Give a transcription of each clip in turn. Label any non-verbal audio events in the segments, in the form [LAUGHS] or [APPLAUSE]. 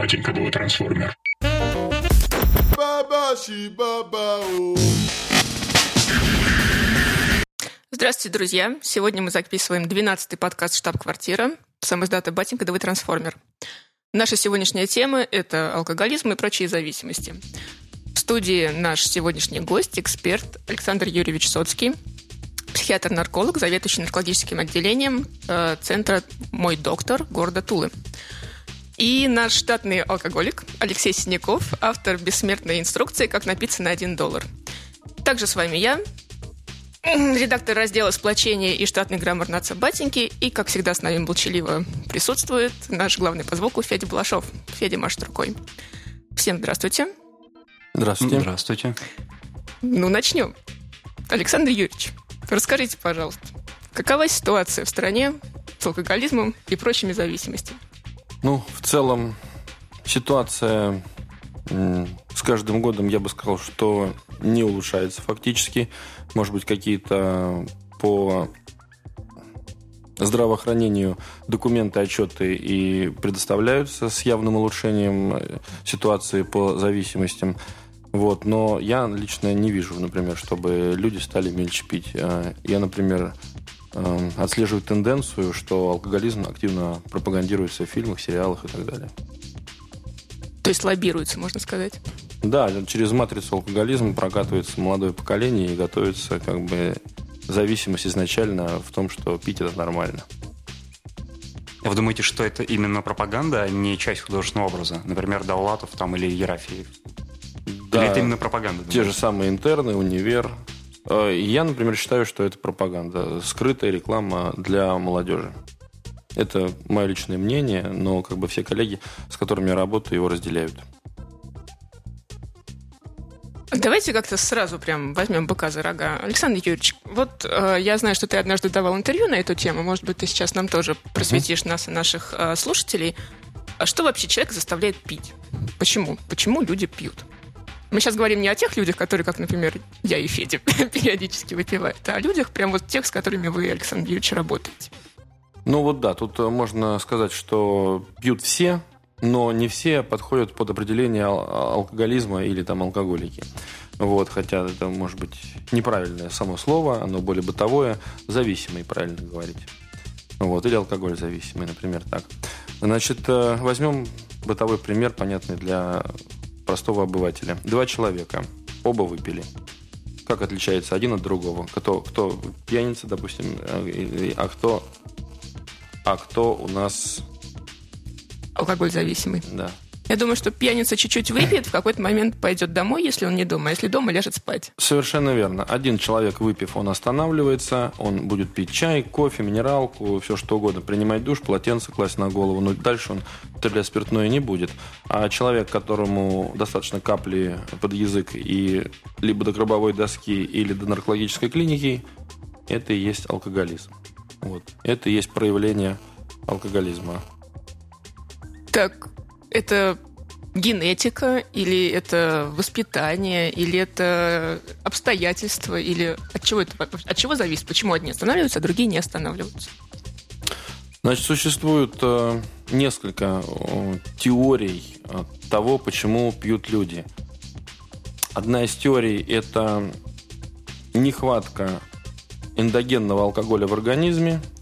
Батенька был трансформер. Здравствуйте, друзья! Сегодня мы записываем 12-й подкаст «Штаб-квартира» сам издата «Батенька ДВ Трансформер». Наша сегодняшняя тема – это алкоголизм и прочие зависимости. В студии наш сегодняшний гость, эксперт Александр Юрьевич Соцкий, психиатр-нарколог, заведующий наркологическим отделением э, Центра «Мой доктор» города Тулы. И наш штатный алкоголик Алексей Синяков, автор бессмертной инструкции «Как напиться на 1 доллар». Также с вами я, редактор раздела «Сплочение» и штатный граммар Наца Батеньки. И, как всегда, с нами молчаливо присутствует наш главный по звуку Федя Балашов. Федя машет рукой. Всем здравствуйте. Здравствуйте. Здравствуйте. Ну, начнем. Александр Юрьевич, расскажите, пожалуйста, какова ситуация в стране с алкоголизмом и прочими зависимостями? Ну, в целом, ситуация с каждым годом, я бы сказал, что не улучшается фактически. Может быть, какие-то по здравоохранению документы, отчеты и предоставляются с явным улучшением э, ситуации по зависимостям. Вот. Но я лично не вижу, например, чтобы люди стали мельче пить. Э, я, например, э, отслеживаю тенденцию, что алкоголизм активно пропагандируется в фильмах, сериалах и так далее. То есть лоббируется, можно сказать? Да, через матрицу алкоголизма прокатывается молодое поколение и готовится как бы зависимость изначально в том, что пить это нормально. Вы думаете, что это именно пропаганда, а не часть художественного образа? Например, Давлатов там или Ерофеев? Да, или это именно пропаганда? Те же самые интерны, универ. Э, я, например, считаю, что это пропаганда. Скрытая реклама для молодежи. Это мое личное мнение, но как бы все коллеги, с которыми я работаю, его разделяют. Давайте как-то сразу прям возьмем быка за рога. Александр Юрьевич, вот э, я знаю, что ты однажды давал интервью на эту тему. Может быть, ты сейчас нам тоже просветишь нас и наших э, слушателей. А что вообще человек заставляет пить? Почему? Почему люди пьют? Мы сейчас говорим не о тех людях, которые, как, например, я и Федя [LAUGHS] периодически выпивают, а о людях, прям вот тех, с которыми вы, Александр Юрьевич, работаете. Ну вот да, тут э, можно сказать, что пьют все, но не все подходят под определение алкоголизма или там алкоголики. Вот, хотя это может быть неправильное само слово, оно более бытовое, зависимый, правильно говорить. Вот, или алкоголь зависимый, например, так. Значит, э, возьмем бытовой пример, понятный для простого обывателя. Два человека, оба выпили. Как отличается один от другого? Кто, кто пьяница, допустим, э, а кто, а кто у нас алкоголь зависимый. Да. Я думаю, что пьяница чуть-чуть выпьет, в какой-то момент пойдет домой, если он не дома. А если дома, ляжет спать. Совершенно верно. Один человек, выпив, он останавливается, он будет пить чай, кофе, минералку, все что угодно, принимать душ, полотенце класть на голову. Но дальше он употреблять спиртное не будет. А человек, которому достаточно капли под язык и либо до гробовой доски, или до наркологической клиники, это и есть алкоголизм. Вот. Это и есть проявление алкоголизма. Так, это генетика, или это воспитание, или это обстоятельства, или от чего это от чего зависит? Почему одни останавливаются, а другие не останавливаются? Значит, существует э, несколько э, теорий того, почему пьют люди. Одна из теорий – это нехватка эндогенного алкоголя в организме –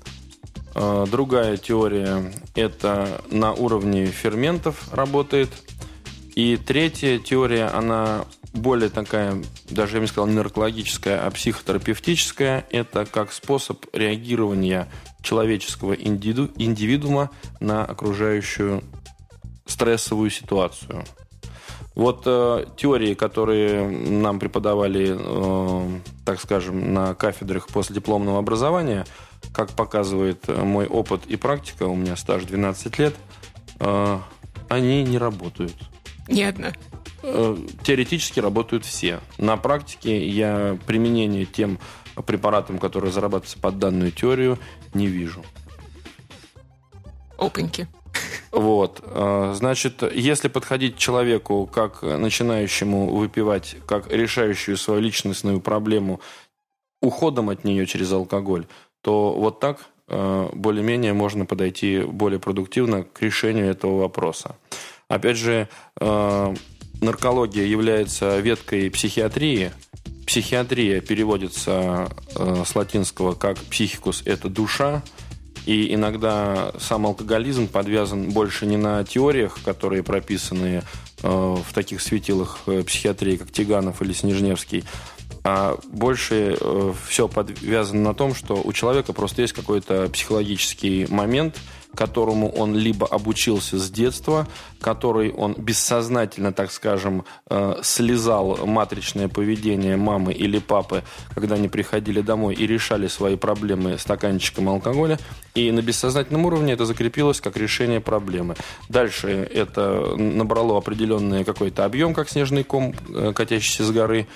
другая теория – это на уровне ферментов работает. И третья теория, она более такая, даже я бы сказал, не а психотерапевтическая. Это как способ реагирования человеческого индивиду, индивидуума на окружающую стрессовую ситуацию. Вот э, теории, которые нам преподавали, э, так скажем, на кафедрах после дипломного образования – как показывает э, мой опыт и практика, у меня стаж 12 лет, э, они не работают. Ни одна. Э, теоретически работают все. На практике я применение тем препаратам, которые зарабатываются под данную теорию, не вижу. Опаньки. Вот. Значит, если подходить к человеку как начинающему выпивать, как решающую свою личностную проблему уходом от нее через алкоголь, то вот так э, более-менее можно подойти более продуктивно к решению этого вопроса. Опять же, э, наркология является веткой психиатрии. Психиатрия переводится э, с латинского как психикус – это душа, и иногда сам алкоголизм подвязан больше не на теориях, которые прописаны в таких светилах психиатрии, как Тиганов или Снежневский, а больше э, все подвязано на том, что у человека просто есть какой-то психологический момент – которому он либо обучился с детства, который он бессознательно, так скажем, э, слезал матричное поведение мамы или папы, когда они приходили домой и решали свои проблемы стаканчиком алкоголя, и на бессознательном уровне это закрепилось как решение проблемы. Дальше это набрало определенный какой-то объем, как снежный ком, э, катящийся с горы,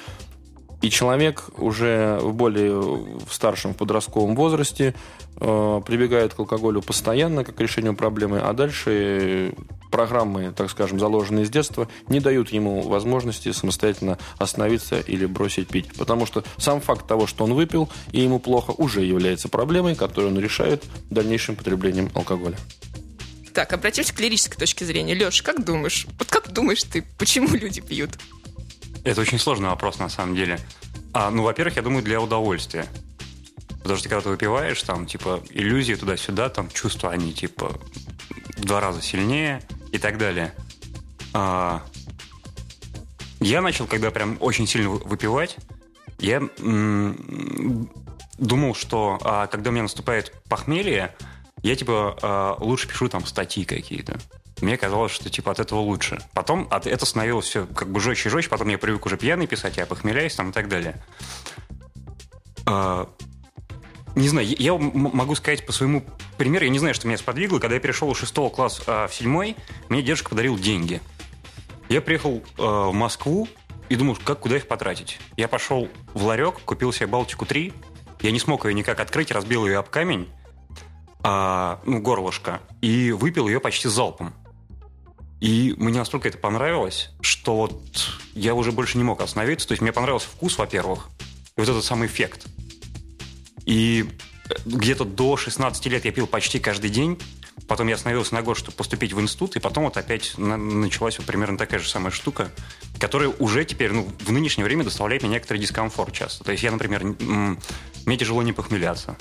и человек уже в более старшем в подростковом возрасте э, прибегает к алкоголю постоянно как к решению проблемы, а дальше программы, так скажем, заложенные с детства, не дают ему возможности самостоятельно остановиться или бросить пить. Потому что сам факт того, что он выпил и ему плохо, уже является проблемой, которую он решает дальнейшим потреблением алкоголя. Так, обратимся к лирической точке зрения. Леш, как думаешь? Вот как думаешь ты, почему люди пьют? Это очень сложный вопрос, на самом деле. А, ну, во-первых, я думаю, для удовольствия. Потому что когда ты выпиваешь, там, типа, иллюзии туда-сюда, там, чувства, они, типа, в два раза сильнее и так далее. А, я начал, когда прям очень сильно выпивать, я м- думал, что а, когда у меня наступает похмелье, я, типа, а, лучше пишу там статьи какие-то. Мне казалось, что типа от этого лучше. Потом от, это становилось все как бы жестче и жестче. Потом я привык уже пьяный писать, я похмеляюсь там и так далее. А, не знаю, я могу сказать по своему примеру, я не знаю, что меня сподвигло. Когда я перешел из шестого класса а, в седьмой, мне дедушка подарил деньги. Я приехал а, в Москву и думал, как, куда их потратить. Я пошел в ларек, купил себе Балтику 3. Я не смог ее никак открыть, разбил ее об камень, а, ну, горлышко, и выпил ее почти залпом. И мне настолько это понравилось, что вот я уже больше не мог остановиться. То есть мне понравился вкус, во-первых, и вот этот самый эффект. И э, где-то до 16 лет я пил почти каждый день. Потом я остановился на год, чтобы поступить в институт, и потом вот опять началась вот примерно такая же самая штука, которая уже теперь, ну, в нынешнее время доставляет мне некоторый дискомфорт часто. То есть я, например, мне тяжело не похмеляться.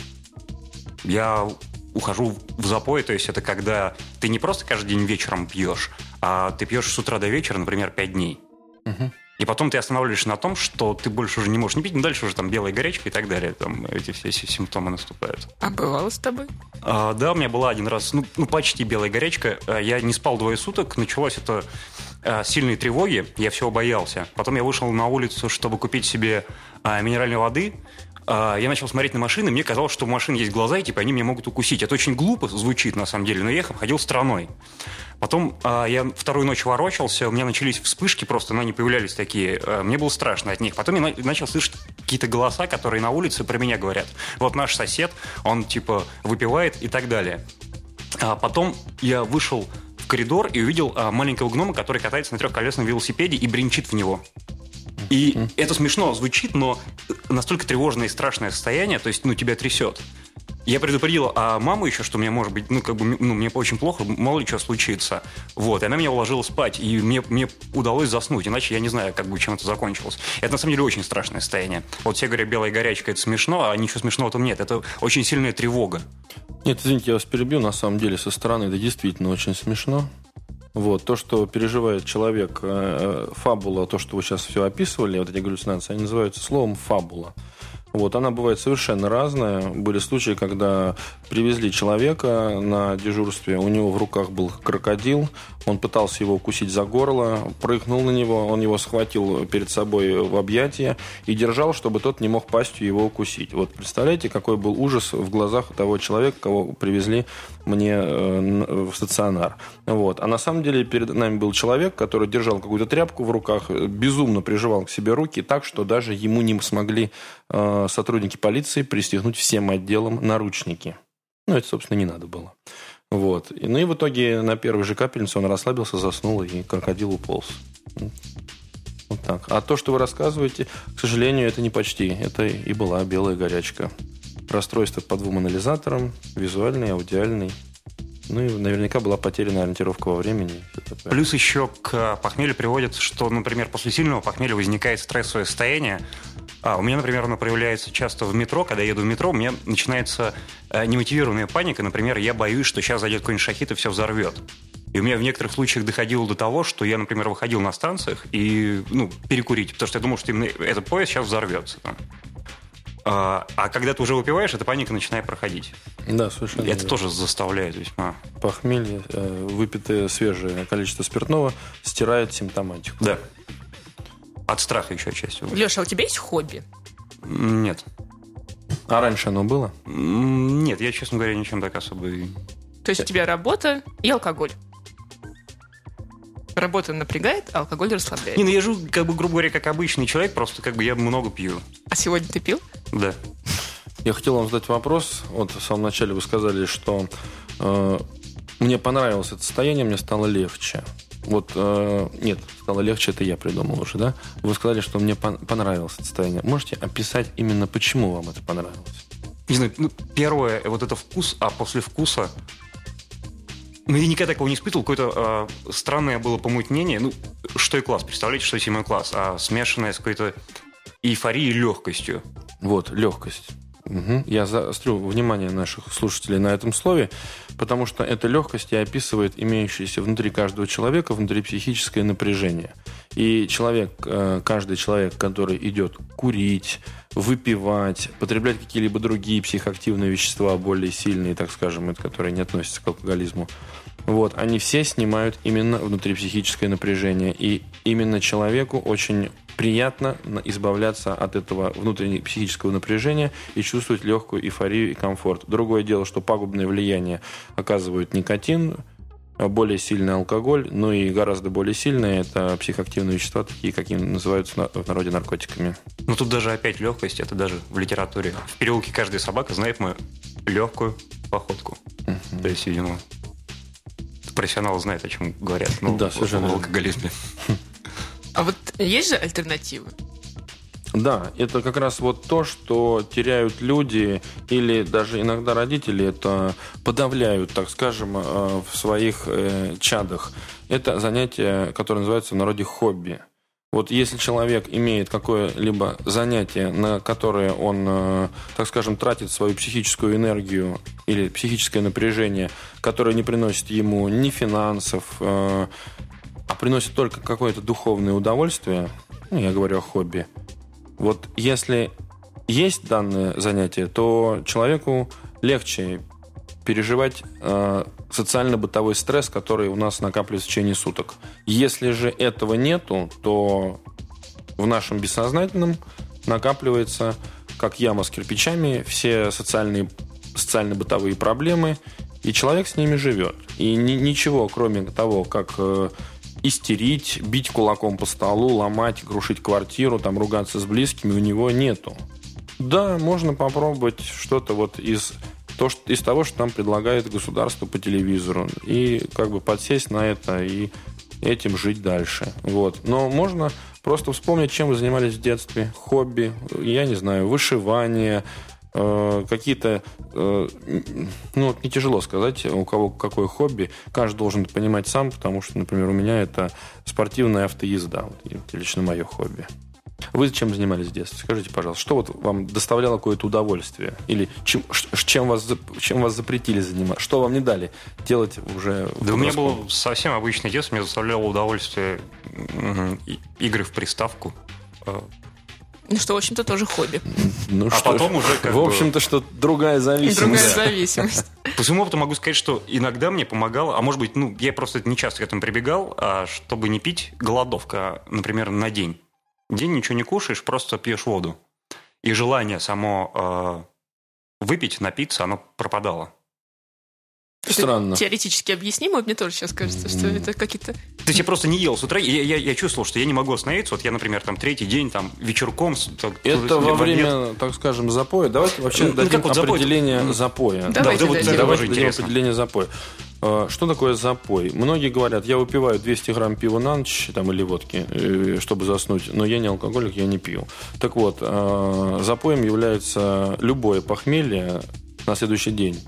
Я ухожу в запой, то есть это когда ты не просто каждый день вечером пьешь, а ты пьешь с утра до вечера, например, 5 дней. Угу. И потом ты останавливаешься на том, что ты больше уже не можешь не пить, но дальше уже там белая горячка и так далее. Там эти все симптомы наступают. А бывало с тобой? А, да, у меня была один раз, ну, ну почти белая горячка. А, я не спал двое суток. Началось это а, сильные тревоги. Я всего боялся. Потом я вышел на улицу, чтобы купить себе а, минеральной воды. А, я начал смотреть на машины, мне казалось, что у машин есть глаза, и типа они меня могут укусить. Это очень глупо звучит, на самом деле, но я ходил стороной. Потом э, я вторую ночь ворочался, у меня начались вспышки просто, но они появлялись такие. Э, мне было страшно от них. Потом я на- начал слышать какие-то голоса, которые на улице про меня говорят. Вот наш сосед, он типа выпивает и так далее. А потом я вышел в коридор и увидел а, маленького гнома, который катается на трехколесном велосипеде и бринчит в него. И это смешно звучит, но настолько тревожное и страшное состояние, то есть, ну, тебя трясет. Я предупредил а маму еще, что мне может быть, ну, как бы, ну, мне очень плохо, мало ли что случится. Вот, и она меня уложила спать, и мне, мне удалось заснуть, иначе я не знаю, как бы, чем это закончилось. Это, на самом деле, очень страшное состояние. Вот все говорят, белая горячка – это смешно, а ничего смешного там нет. Это очень сильная тревога. Нет, извините, я вас перебью. На самом деле, со стороны это действительно очень смешно. Вот, то, что переживает человек, э, э, фабула, то, что вы сейчас все описывали, вот эти галлюцинации, они называются словом фабула. Вот, она бывает совершенно разная. Были случаи, когда привезли человека на дежурстве, у него в руках был крокодил, он пытался его укусить за горло, прыгнул на него, он его схватил перед собой в объятия и держал, чтобы тот не мог пастью его укусить. Вот представляете, какой был ужас в глазах того человека, кого привезли мне э, в стационар. Вот. А на самом деле перед нами был человек, который держал какую-то тряпку в руках, безумно приживал к себе руки так, что даже ему не смогли э, сотрудники полиции пристегнуть всем отделам наручники. Ну, это, собственно, не надо было. Вот. Ну и в итоге на первой же капельнице он расслабился, заснул, и крокодил уполз. Вот так. А то, что вы рассказываете, к сожалению, это не почти. Это и была белая горячка. Расстройство по двум анализаторам, визуальный, аудиальный. Ну и наверняка была потеряна ориентировка во времени. Плюс еще к похмелью приводит, что, например, после сильного похмелья возникает стрессовое состояние. А, у меня, например, оно проявляется часто в метро. Когда я еду в метро, у меня начинается э, немотивированная паника. Например, я боюсь, что сейчас зайдет какой-нибудь шахит и все взорвет. И у меня в некоторых случаях доходило до того, что я, например, выходил на станциях и ну, перекурить, потому что я думал, что именно этот поезд сейчас взорвется. А, а когда ты уже выпиваешь, эта паника начинает проходить. Да, совершенно. И это тоже заставляет весьма. Похмелье, э, выпитое свежее количество спиртного стирает симптоматику. Да. От страха еще отчасти. Леша, а у тебя есть хобби? Нет. А раньше оно было? Нет, я, честно говоря, ничем так особо... То есть у тебя работа и алкоголь? Работа напрягает, а алкоголь расслабляет. Не, ну я живу, как бы, грубо говоря, как обычный человек, просто как бы я много пью. А сегодня ты пил? Да. Я хотел вам задать вопрос. Вот в самом начале вы сказали, что э, мне понравилось это состояние, мне стало легче. Вот, э, нет, стало легче, это я придумал уже, да? Вы сказали, что мне пон- понравилось это состояние. Можете описать именно, почему вам это понравилось? Не знаю, ну, первое, вот это вкус, а после вкуса ну, я никогда такого не испытывал. Какое-то э, странное было помутнение. Ну, что и класс. Представляете, что седьмой класс. А смешанное с какой-то эйфорией и легкостью. Вот, легкость. Угу. Я заострю внимание наших слушателей на этом слове, потому что эта легкость и описывает имеющееся внутри каждого человека внутри психическое напряжение. И человек, э, каждый человек, который идет курить, выпивать, потреблять какие-либо другие психоактивные вещества, более сильные, так скажем, которые не относятся к алкоголизму, вот, они все снимают именно внутрипсихическое напряжение. И именно человеку очень приятно избавляться от этого внутреннего психического напряжения и чувствовать легкую эйфорию и комфорт. Другое дело, что пагубное влияние оказывает никотин, более сильный алкоголь, ну и гораздо более сильные это психоактивные вещества, такие, какие называются в народе наркотиками. Ну тут даже опять легкость, это даже в литературе. В переулке каждая собака знает мою легкую походку. Uh-huh. То есть, видимо, профессионалы знают, о чем говорят. Ну, да, совершенно. В алкоголизме. А вот есть же альтернативы? Да, это как раз вот то, что теряют люди или даже иногда родители это подавляют, так скажем, э, в своих э, чадах. Это занятие, которое называется в народе хобби. Вот если человек имеет какое-либо занятие, на которое он, э, так скажем, тратит свою психическую энергию или психическое напряжение, которое не приносит ему ни финансов, а приносит только какое-то духовное удовольствие, ну, я говорю о хобби, вот если есть данное занятие, то человеку легче переживать э, социально-бытовой стресс, который у нас накапливается в течение суток. Если же этого нету, то в нашем бессознательном накапливается, как яма с кирпичами, все социальные, социально-бытовые проблемы, и человек с ними живет. И ни, ничего, кроме того, как э, истерить, бить кулаком по столу, ломать, крушить квартиру, там ругаться с близкими у него нету. Да, можно попробовать что-то вот из, то, что, из того, что нам предлагает государство по телевизору. И как бы подсесть на это и этим жить дальше. Вот. Но можно просто вспомнить, чем вы занимались в детстве. Хобби, я не знаю, вышивание, Э, какие-то, э, ну, не тяжело сказать, у кого какое хобби. Каждый должен понимать сам, потому что, например, у меня это спортивная автоезда. Вот, лично мое хобби. Вы чем занимались в детстве? Скажите, пожалуйста, что вот вам доставляло какое-то удовольствие? Или чем, чем, вас, чем вас запретили заниматься? Что вам не дали делать уже Да у меня было совсем обычное детство, мне доставляло удовольствие игры в приставку, э, ну, что, в общем-то, тоже хобби. Ну, а что потом уже как В общем-то, что другая зависимость. Другая зависимость. По своему опыту могу сказать, что иногда мне помогало, а может быть, ну, я просто не часто к этому прибегал, а чтобы не пить, голодовка, например, на день. День ничего не кушаешь, просто пьешь воду. И желание само э, выпить, напиться, оно пропадало. Странно. теоретически объяснимо, мне тоже сейчас кажется, что это какие-то... То есть я просто не ел с утра, я, я, я чувствовал, что я не могу остановиться. Вот я, например, там третий день, там, вечерком... Так, это во время, нет. так скажем, запоя. Давайте вообще ну, дадим вот определение запоя. Давайте, да, дадим. Давайте дадим определение запоя. А, что такое запой? Многие говорят, я выпиваю 200 грамм пива на ночь там, или водки, э, чтобы заснуть, но я не алкоголик, я не пью. Так вот, а, запоем является любое похмелье на следующий день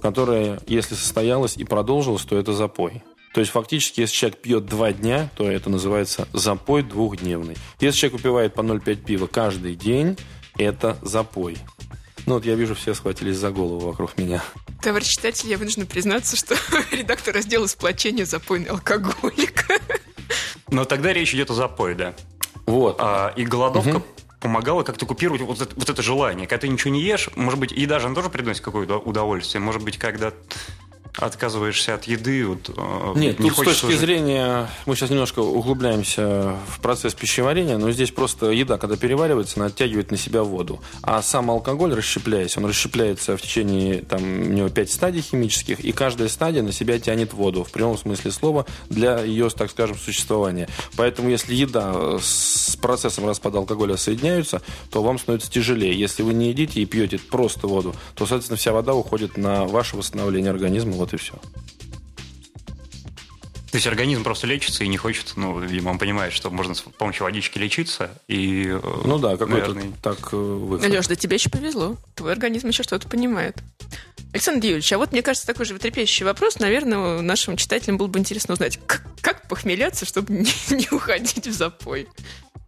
которое, если состоялось и продолжилось, то это запой. То есть фактически, если человек пьет два дня, то это называется запой двухдневный. Если человек выпивает по 0,5 пива каждый день, это запой. Ну вот я вижу, все схватились за голову вокруг меня. Товарищ читатель, я вынуждена признаться, что [LAUGHS] редактор раздела сплочения запойный алкоголик. Но тогда речь идет о запое, да. Вот. А, и голодовка угу. помогала как-то купировать вот это, вот это желание. Когда ты ничего не ешь, может быть, и даже она тоже приносит какое-то удовольствие. Может быть, когда отказываешься от еды. Вот, э, Нет, не тут с точки жить. зрения, мы сейчас немножко углубляемся в процесс пищеварения, но здесь просто еда, когда переваривается, она оттягивает на себя воду. А сам алкоголь, расщепляясь, он расщепляется в течение, там, у него 5 стадий химических, и каждая стадия на себя тянет воду, в прямом смысле слова, для ее, так скажем, существования. Поэтому, если еда с процессом распада алкоголя соединяются, то вам становится тяжелее. Если вы не едите и пьете просто воду, то, соответственно, вся вода уходит на ваше восстановление организма, вот и все. То есть организм просто лечится и не хочет, ну, видимо, он понимает, что можно с помощью водички лечиться, и... Э, ну да, какой-то наверное... так э, выход. Леш, да тебе еще повезло. Твой организм еще что-то понимает. Александр Юрьевич, а вот мне кажется, такой же трепещущий вопрос, наверное, нашим читателям было бы интересно узнать, как, как похмеляться, чтобы [LAUGHS] не, не уходить в запой.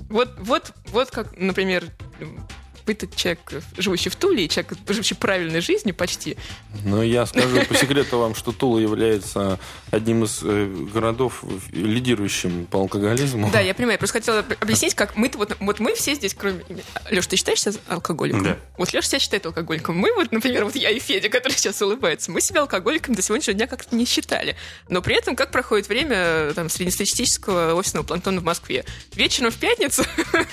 Вот, вот, вот как, например, вы-то человек, живущий в Туле, и человек, живущий правильной жизнью почти. Ну, я скажу по секрету вам, что Тула является одним из э, городов, лидирующим по алкоголизму. Да, я понимаю. Я просто хотела объяснить, как мы-то вот, вот мы все здесь, кроме... Леш, ты считаешь себя алкоголиком? Да. Вот Леша себя считает алкоголиком. Мы вот, например, вот я и Федя, который сейчас улыбается, мы себя алкоголиком до сегодняшнего дня как-то не считали. Но при этом, как проходит время там, среднестатистического офисного планктона в Москве? Вечером в пятницу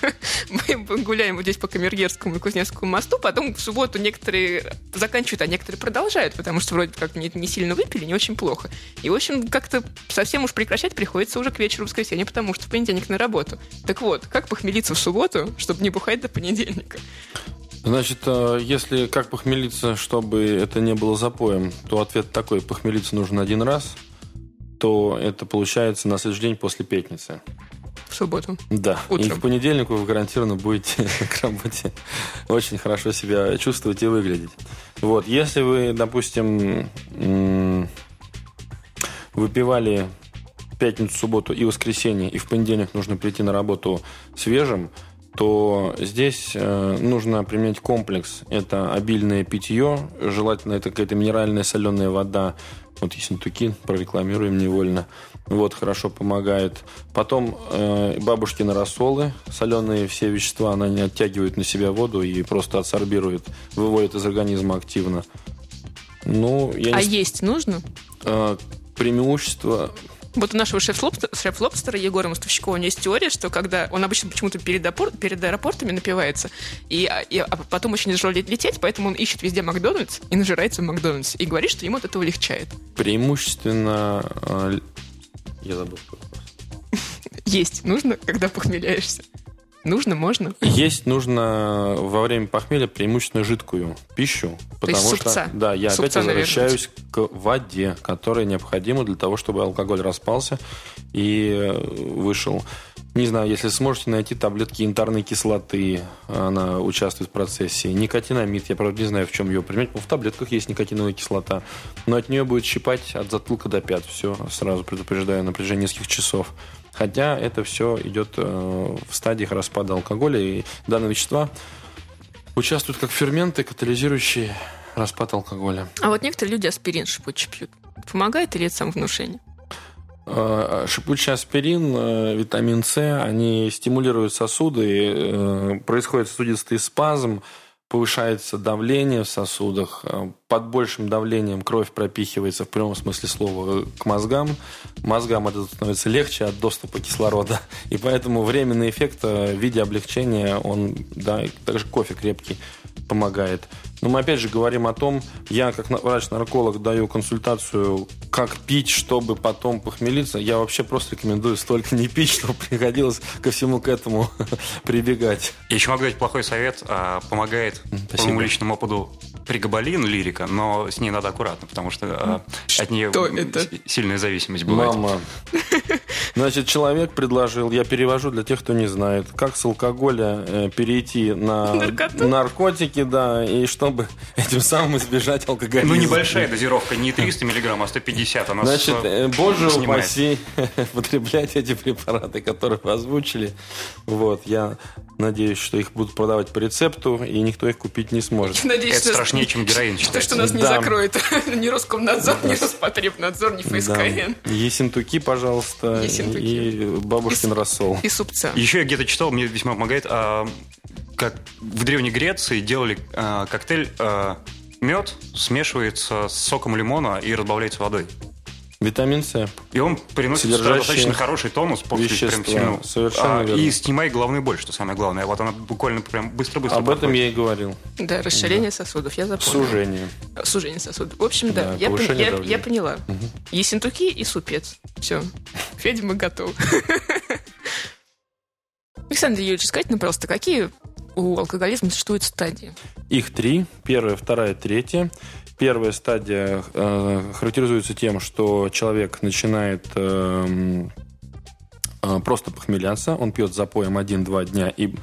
[LAUGHS] мы гуляем здесь по Камергерскому Кировскому и Кузнецкому мосту, потом в субботу некоторые заканчивают, а некоторые продолжают, потому что вроде как не, не сильно выпили, не очень плохо. И, в общем, как-то совсем уж прекращать приходится уже к вечеру воскресенья, потому что в понедельник на работу. Так вот, как похмелиться в субботу, чтобы не бухать до понедельника? Значит, э, если как похмелиться, чтобы это не было запоем, то ответ такой, похмелиться нужно один раз, то это получается на следующий день после пятницы в субботу. Да. Утром. И в понедельник вы гарантированно будете [LAUGHS] к работе очень хорошо себя чувствовать и выглядеть. Вот. Если вы, допустим, выпивали пятницу, субботу и воскресенье, и в понедельник нужно прийти на работу свежим, то здесь э, нужно применять комплекс. Это обильное питье, желательно это какая-то минеральная соленая вода. Вот Ессентуки прорекламируем невольно. Вот, хорошо помогает. Потом э, бабушкины рассолы, соленые все вещества, она не оттягивает на себя воду и просто отсорбирует, выводит из организма активно. Ну, я а не... есть нужно? Э, преимущество вот у нашего шеф-лобстера Егора Мостовщикова у него есть теория, что когда он обычно почему-то перед, опор, перед аэропортами напивается, и, и а потом очень тяжело лететь, поэтому он ищет везде Макдональдс и нажирается в Макдональдсе. И говорит, что ему от этого легчает. Преимущественно... Я забыл. [LAUGHS] Есть. Нужно, когда похмеляешься. Нужно, можно? Есть нужно во время похмелья преимущественно жидкую пищу, потому То есть супца. что да, я супца, опять возвращаюсь наверное. к воде, которая необходима для того, чтобы алкоголь распался и э, вышел. Не знаю, если сможете найти таблетки янтарной кислоты, она участвует в процессе. Никотинамид, я правда не знаю, в чем ее применять. В таблетках есть никотиновая кислота. Но от нее будет щипать от затылка до пят. Все, сразу предупреждаю, на протяжении нескольких часов. Хотя это все идет э, в стадиях распада алкоголя, и данные вещества участвуют как ферменты, катализирующие распад алкоголя. А вот некоторые люди аспирин шипучий пьют. Помогает или это самовнушение? Э, шипучий аспирин, э, витамин С, они стимулируют сосуды, происходит сосудистый спазм, повышается давление в сосудах, э, под большим давлением кровь пропихивается в прямом смысле слова к мозгам. Мозгам это становится легче от доступа кислорода. И поэтому временный эффект в виде облегчения, он, да, также кофе крепкий помогает. Но мы опять же говорим о том, я как врач-нарколог даю консультацию, как пить, чтобы потом похмелиться. Я вообще просто рекомендую столько не пить, [LAUGHS] чтобы приходилось ко всему к этому [LAUGHS] прибегать. Я еще могу дать плохой совет. А, помогает Спасибо. по моему личному опыту пригабалин, лирика, но с ней надо аккуратно, потому что а, от нее это? сильная зависимость бывает. Мама. [LAUGHS] Значит, человек предложил, я перевожу для тех, кто не знает, как с алкоголя э, перейти на Наркоту? наркотики, да, и чтобы этим самым избежать алкоголизма. Ну, небольшая дозировка, не 300 миллиграмм, а 150. Она Значит, с- э, боже снимает. упаси [LAUGHS] потреблять эти препараты, которые вы озвучили. Вот, я надеюсь, что их будут продавать по рецепту, и никто их купить не сможет. Надеюсь, Это что- страшнее, чем героин Что, считается. что нас не Да. закроет [LAUGHS] ни Роскомнадзор, ни Роспотребнадзор, ни Да. ФСКН. Есентуки, пожалуйста, Ессентуки. и бабушкин И рассол. И супца. Еще я где-то читал, мне весьма помогает, а, как в Древней Греции делали а, коктейль а, мед смешивается с соком лимона и разбавляется водой. Витамин С. И он приносит достаточно хороший тонус после вещества. прям сильного. Совершенно А, верно. И снимает головную боль, что самое главное. Вот она буквально прям быстро-быстро Об этом проходит. я и говорил. Да, расширение сосудов, я запомнила. Сужение. Сужение сосудов. В общем, да, Да, я, пон- я- я поняла. Ессентуки и супец. Все. Федя, мы готовы. [LAUGHS] Александр Юрьевич, скажите нам, пожалуйста, какие у алкоголизма существуют стадии? Их три. Первая, вторая, третья. Первая стадия э, характеризуется тем, что человек начинает эм, э, просто похмеляться. Он пьет запоем один-два дня и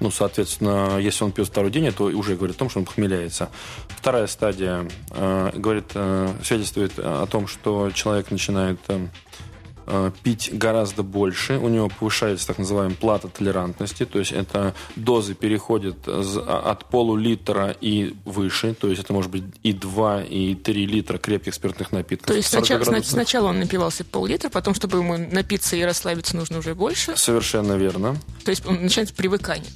ну, соответственно, если он пьет второй день, это уже говорит о том, что он похмеляется. Вторая стадия э, говорит, э, свидетельствует о том, что человек начинает э, э, пить гораздо больше, у него повышается так называемая плата толерантности, то есть это дозы переходят з- от полулитра и выше, то есть это может быть и 2, и 3 литра крепких спиртных напитков. То есть 40 сначала, градусных. сначала он напивался пол-литра, потом, чтобы ему напиться и расслабиться, нужно уже больше. Совершенно верно. То есть он начинается привыкание.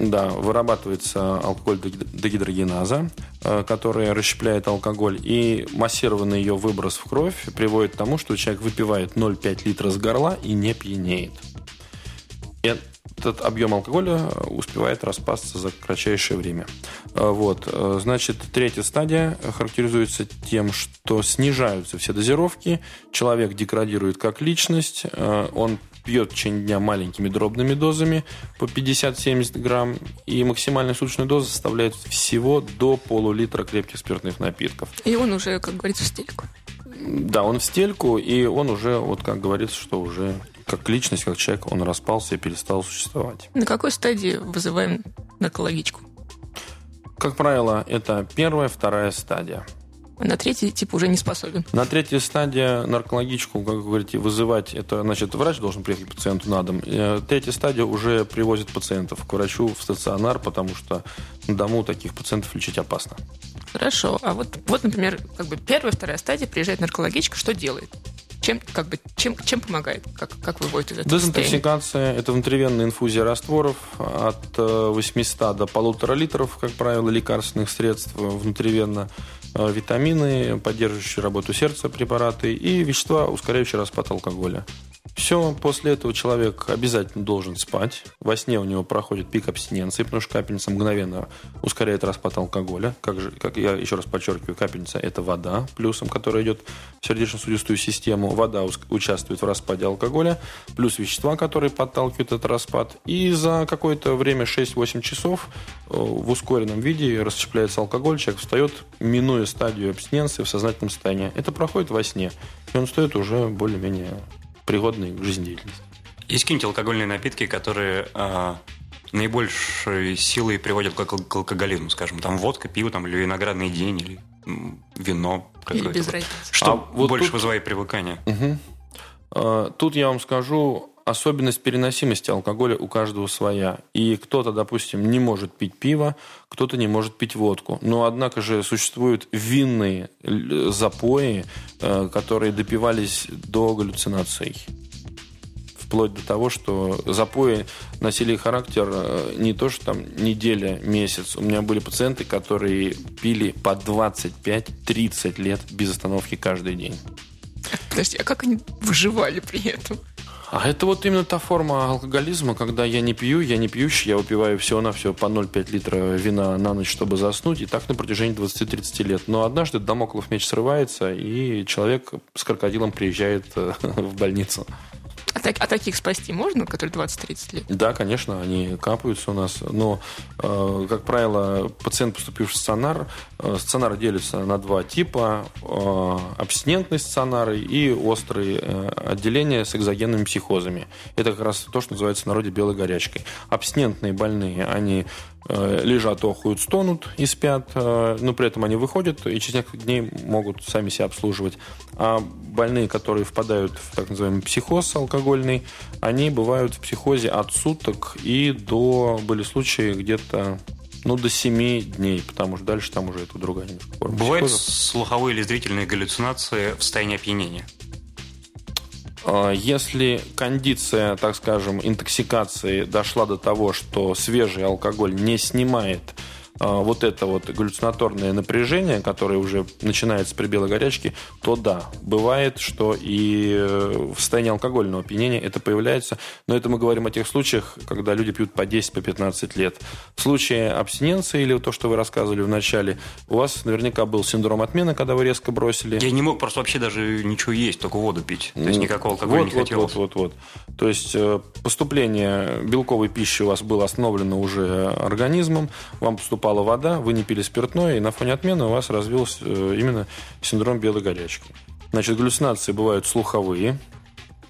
Да, вырабатывается алкоголь дегид- дегидрогеназа, э, которая расщепляет алкоголь, и массированный ее выброс в кровь приводит к тому, что человек выпивает 0,5 литра с горла и не пьянеет. Этот объем алкоголя успевает распасться за кратчайшее время. Э, Вот. э, Значит, третья стадия характеризуется тем, что снижаются все дозировки, человек деградирует как личность, э, он пьет в течение дня маленькими дробными дозами по 50-70 грамм, и максимальная суточная доза составляет всего до полулитра крепких спиртных напитков. И он уже, как говорится, в стельку. Да, он в стельку, и он уже, вот как говорится, что уже как личность, как человек, он распался и перестал существовать. На какой стадии вызываем наркологичку? Как правило, это первая, вторая стадия. А на третий тип уже не способен. На третьей стадии наркологичку, как вы говорите, вызывать, это значит, врач должен приехать к пациенту на дом. Э, Третья стадия уже привозит пациентов к врачу в стационар, потому что на дому таких пациентов лечить опасно. Хорошо. А вот, вот например, как бы первая, вторая стадия, приезжает наркологичка, что делает? Чем, как бы, чем, чем помогает? Как, как выводит из этого? Дезинтоксикация – это внутривенная инфузия растворов от э, 800 до полутора литров, как правило, лекарственных средств внутривенно, э, витамины, поддерживающие работу сердца препараты и вещества, ускоряющие распад алкоголя. Все, после этого человек обязательно должен спать. Во сне у него проходит пик абстиненции, потому что капельница мгновенно ускоряет распад алкоголя. Как, же, как я еще раз подчеркиваю, капельница – это вода плюсом, которая идет в сердечно-судистую систему. Вода участвует в распаде алкоголя, плюс вещества, которые подталкивают этот распад. И за какое-то время, 6-8 часов, э, в ускоренном виде расщепляется алкоголь, человек встает, минуя стадию абстиненции в сознательном состоянии. Это проходит во сне, и он встает уже более-менее пригодный к жизнедеятельности. Есть какие-нибудь алкогольные напитки, которые а, наибольшей силой приводят к, к алкоголизму, скажем, там водка, пиво, там, или виноградный день, или вино. Или какое-то. без разницы. Что А вот больше тут- вызывает привыкание? Э, Тут я вам скажу, особенность переносимости алкоголя у каждого своя. И кто-то, допустим, не может пить пиво, кто-то не может пить водку. Но, однако же, существуют винные л- запои, э, которые допивались до галлюцинаций. Вплоть до того, что запои носили характер э, не то, что там неделя, месяц. У меня были пациенты, которые пили по 25-30 лет без остановки каждый день. Подожди, а как они выживали при этом? А это вот именно та форма алкоголизма, когда я не пью, я не пьющий, я выпиваю всего на все по 0,5 литра вина на ночь, чтобы заснуть, и так на протяжении 20-30 лет. Но однажды домоклов меч срывается, и человек с крокодилом приезжает э, [LAUGHS] в больницу. А, так, а таких спасти можно, которые 20-30 лет? Да, конечно, они капаются у нас. Но, э, как правило, пациент, поступивший в стационар, э, стационар делится на два типа. Э, абстинентные стационары и острые э, отделения с экзогенными психозами. Это как раз то, что называется в народе белой горячкой. Абстинентные больные, они лежат, охуют, стонут и спят, э, но при этом они выходят и через несколько дней могут сами себя обслуживать. А больные, которые впадают в так называемый психоз алкогольный, они бывают в психозе от суток и до, были случаи где-то ну, до 7 дней, потому что дальше там уже это другая немножко форма. Бывают слуховые или зрительные галлюцинации в состоянии опьянения? А, если кондиция, так скажем, интоксикации дошла до того, что свежий алкоголь не снимает вот это вот галлюцинаторное напряжение, которое уже начинается при белой горячке, то да, бывает, что и э, в состоянии алкогольного опьянения это появляется, но это мы говорим о тех случаях, когда люди пьют по 10, по 15 лет. В случае абстиненции или то, что вы рассказывали в начале, у вас наверняка был синдром отмены, когда вы резко бросили. Я не мог просто вообще даже ничего есть, только воду пить. То есть никакого алкоголя вот, не вот, хотелось. Вот, вот, вот. То есть э, поступление белковой пищи у вас было остановлено уже организмом, вам поступало упала вода, вы не пили спиртное, и на фоне отмены у вас развился э, именно синдром белой горячки. Значит, галлюцинации бывают слуховые,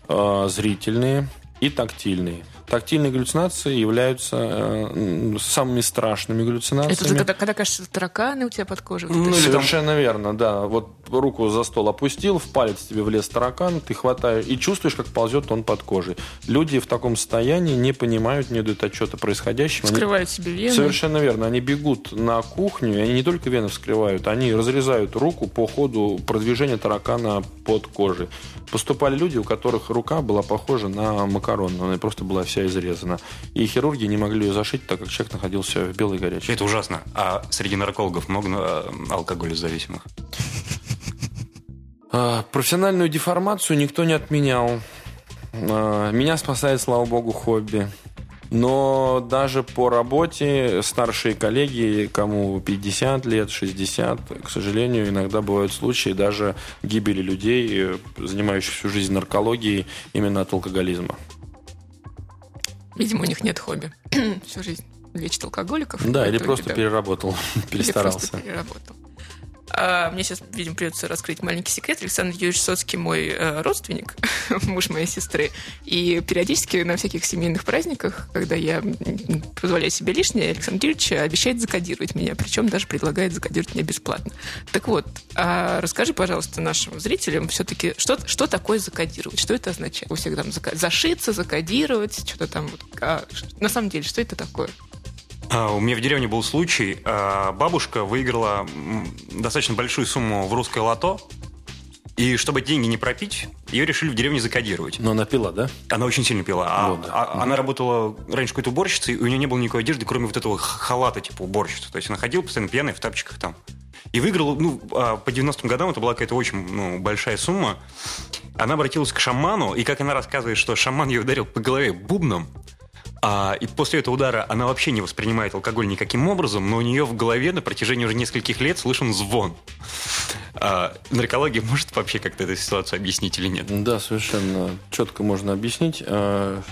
э, зрительные и тактильные. Тактильные галлюцинации являются э, самыми страшными галлюцинациями. Это когда, когда кажется, тараканы у тебя под кожей? Вот ну, совершенно там... верно, да. Вот руку за стол опустил, в палец тебе влез таракан, ты хватаешь и чувствуешь, как ползет он под кожей. Люди в таком состоянии не понимают, не дают отчета происходящему. Вскрывают они... себе вены. Совершенно верно. Они бегут на кухню, и они не только вены вскрывают, они разрезают руку по ходу продвижения таракана под кожей. Поступали люди, у которых рука была похожа на макарон, она просто была вся изрезана. И хирурги не могли ее зашить, так как человек находился в белой горячей. Это ужасно. А среди наркологов много э, алкоголезависимых? А, профессиональную деформацию никто не отменял. А, меня спасает, слава богу, хобби. Но даже по работе старшие коллеги, кому 50 лет, 60, к сожалению, иногда бывают случаи даже гибели людей, занимающих всю жизнь наркологией именно от алкоголизма. Видимо, у них нет хобби. [CLEARS THROAT] Всю жизнь лечит алкоголиков. Да, или просто да. переработал, перестарался. Или просто переработал. А, мне сейчас, видимо, придется раскрыть маленький секрет. Александр Юрьевич Соцкий мой э, родственник, [LAUGHS] муж моей сестры. И периодически на всяких семейных праздниках, когда я позволяю себе лишнее, Александр Юрьевич обещает закодировать меня, причем даже предлагает закодировать меня бесплатно. Так вот, а расскажи, пожалуйста, нашим зрителям все-таки, что, что такое закодировать? Что это означает? У всех там зашиться, закодировать, что-то там. Вот, а, на самом деле, что это такое? А, у меня в деревне был случай. А, бабушка выиграла достаточно большую сумму в русское лото. И чтобы деньги не пропить, ее решили в деревне закодировать. Но она пила, да? Она очень сильно пила. А, вот, да. а, Она работала раньше какой-то уборщицей, и у нее не было никакой одежды, кроме вот этого халата типа уборщицы. То есть она ходила постоянно пьяная в тапчиках там. И выиграла, ну, по 90-м годам это была какая-то очень ну, большая сумма. Она обратилась к шаману, и как она рассказывает, что шаман ее ударил по голове бубном, а, и после этого удара она вообще не воспринимает алкоголь никаким образом, но у нее в голове на протяжении уже нескольких лет слышен звон. А, наркология может вообще как-то эту ситуацию объяснить или нет? Да, совершенно четко можно объяснить. А,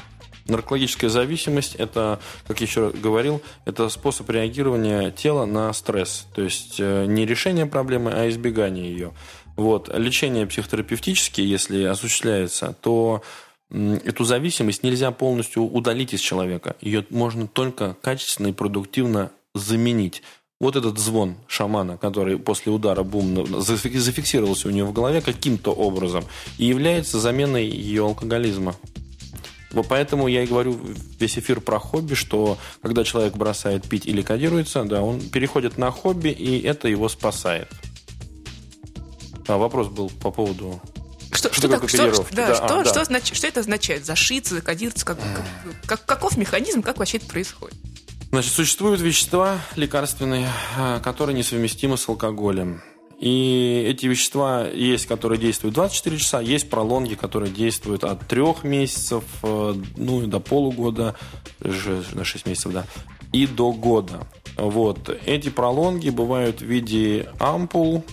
наркологическая зависимость – это, как я еще говорил, это способ реагирования тела на стресс. То есть э, не решение проблемы, а избегание ее. Вот. Лечение психотерапевтические, если осуществляется, то эту зависимость нельзя полностью удалить из человека. Ее можно только качественно и продуктивно заменить. Вот этот звон шамана, который после удара бум зафиксировался у нее в голове каким-то образом, и является заменой ее алкоголизма. Вот поэтому я и говорю весь эфир про хобби, что когда человек бросает пить или кодируется, да, он переходит на хобби, и это его спасает. А вопрос был по поводу что, что, что, что, что, да, да, что, а, что, да. Значит, что это означает? Зашиться, закодироваться? Как, как, как, каков механизм, как вообще это происходит? Значит, существуют вещества лекарственные, а, которые несовместимы с алкоголем. И эти вещества есть, которые действуют 24 часа, есть пролонги, которые действуют от 3 месяцев, э, ну, до полугода, на 6 месяцев, да, и до года. Вот. Эти пролонги бывают в виде ампул,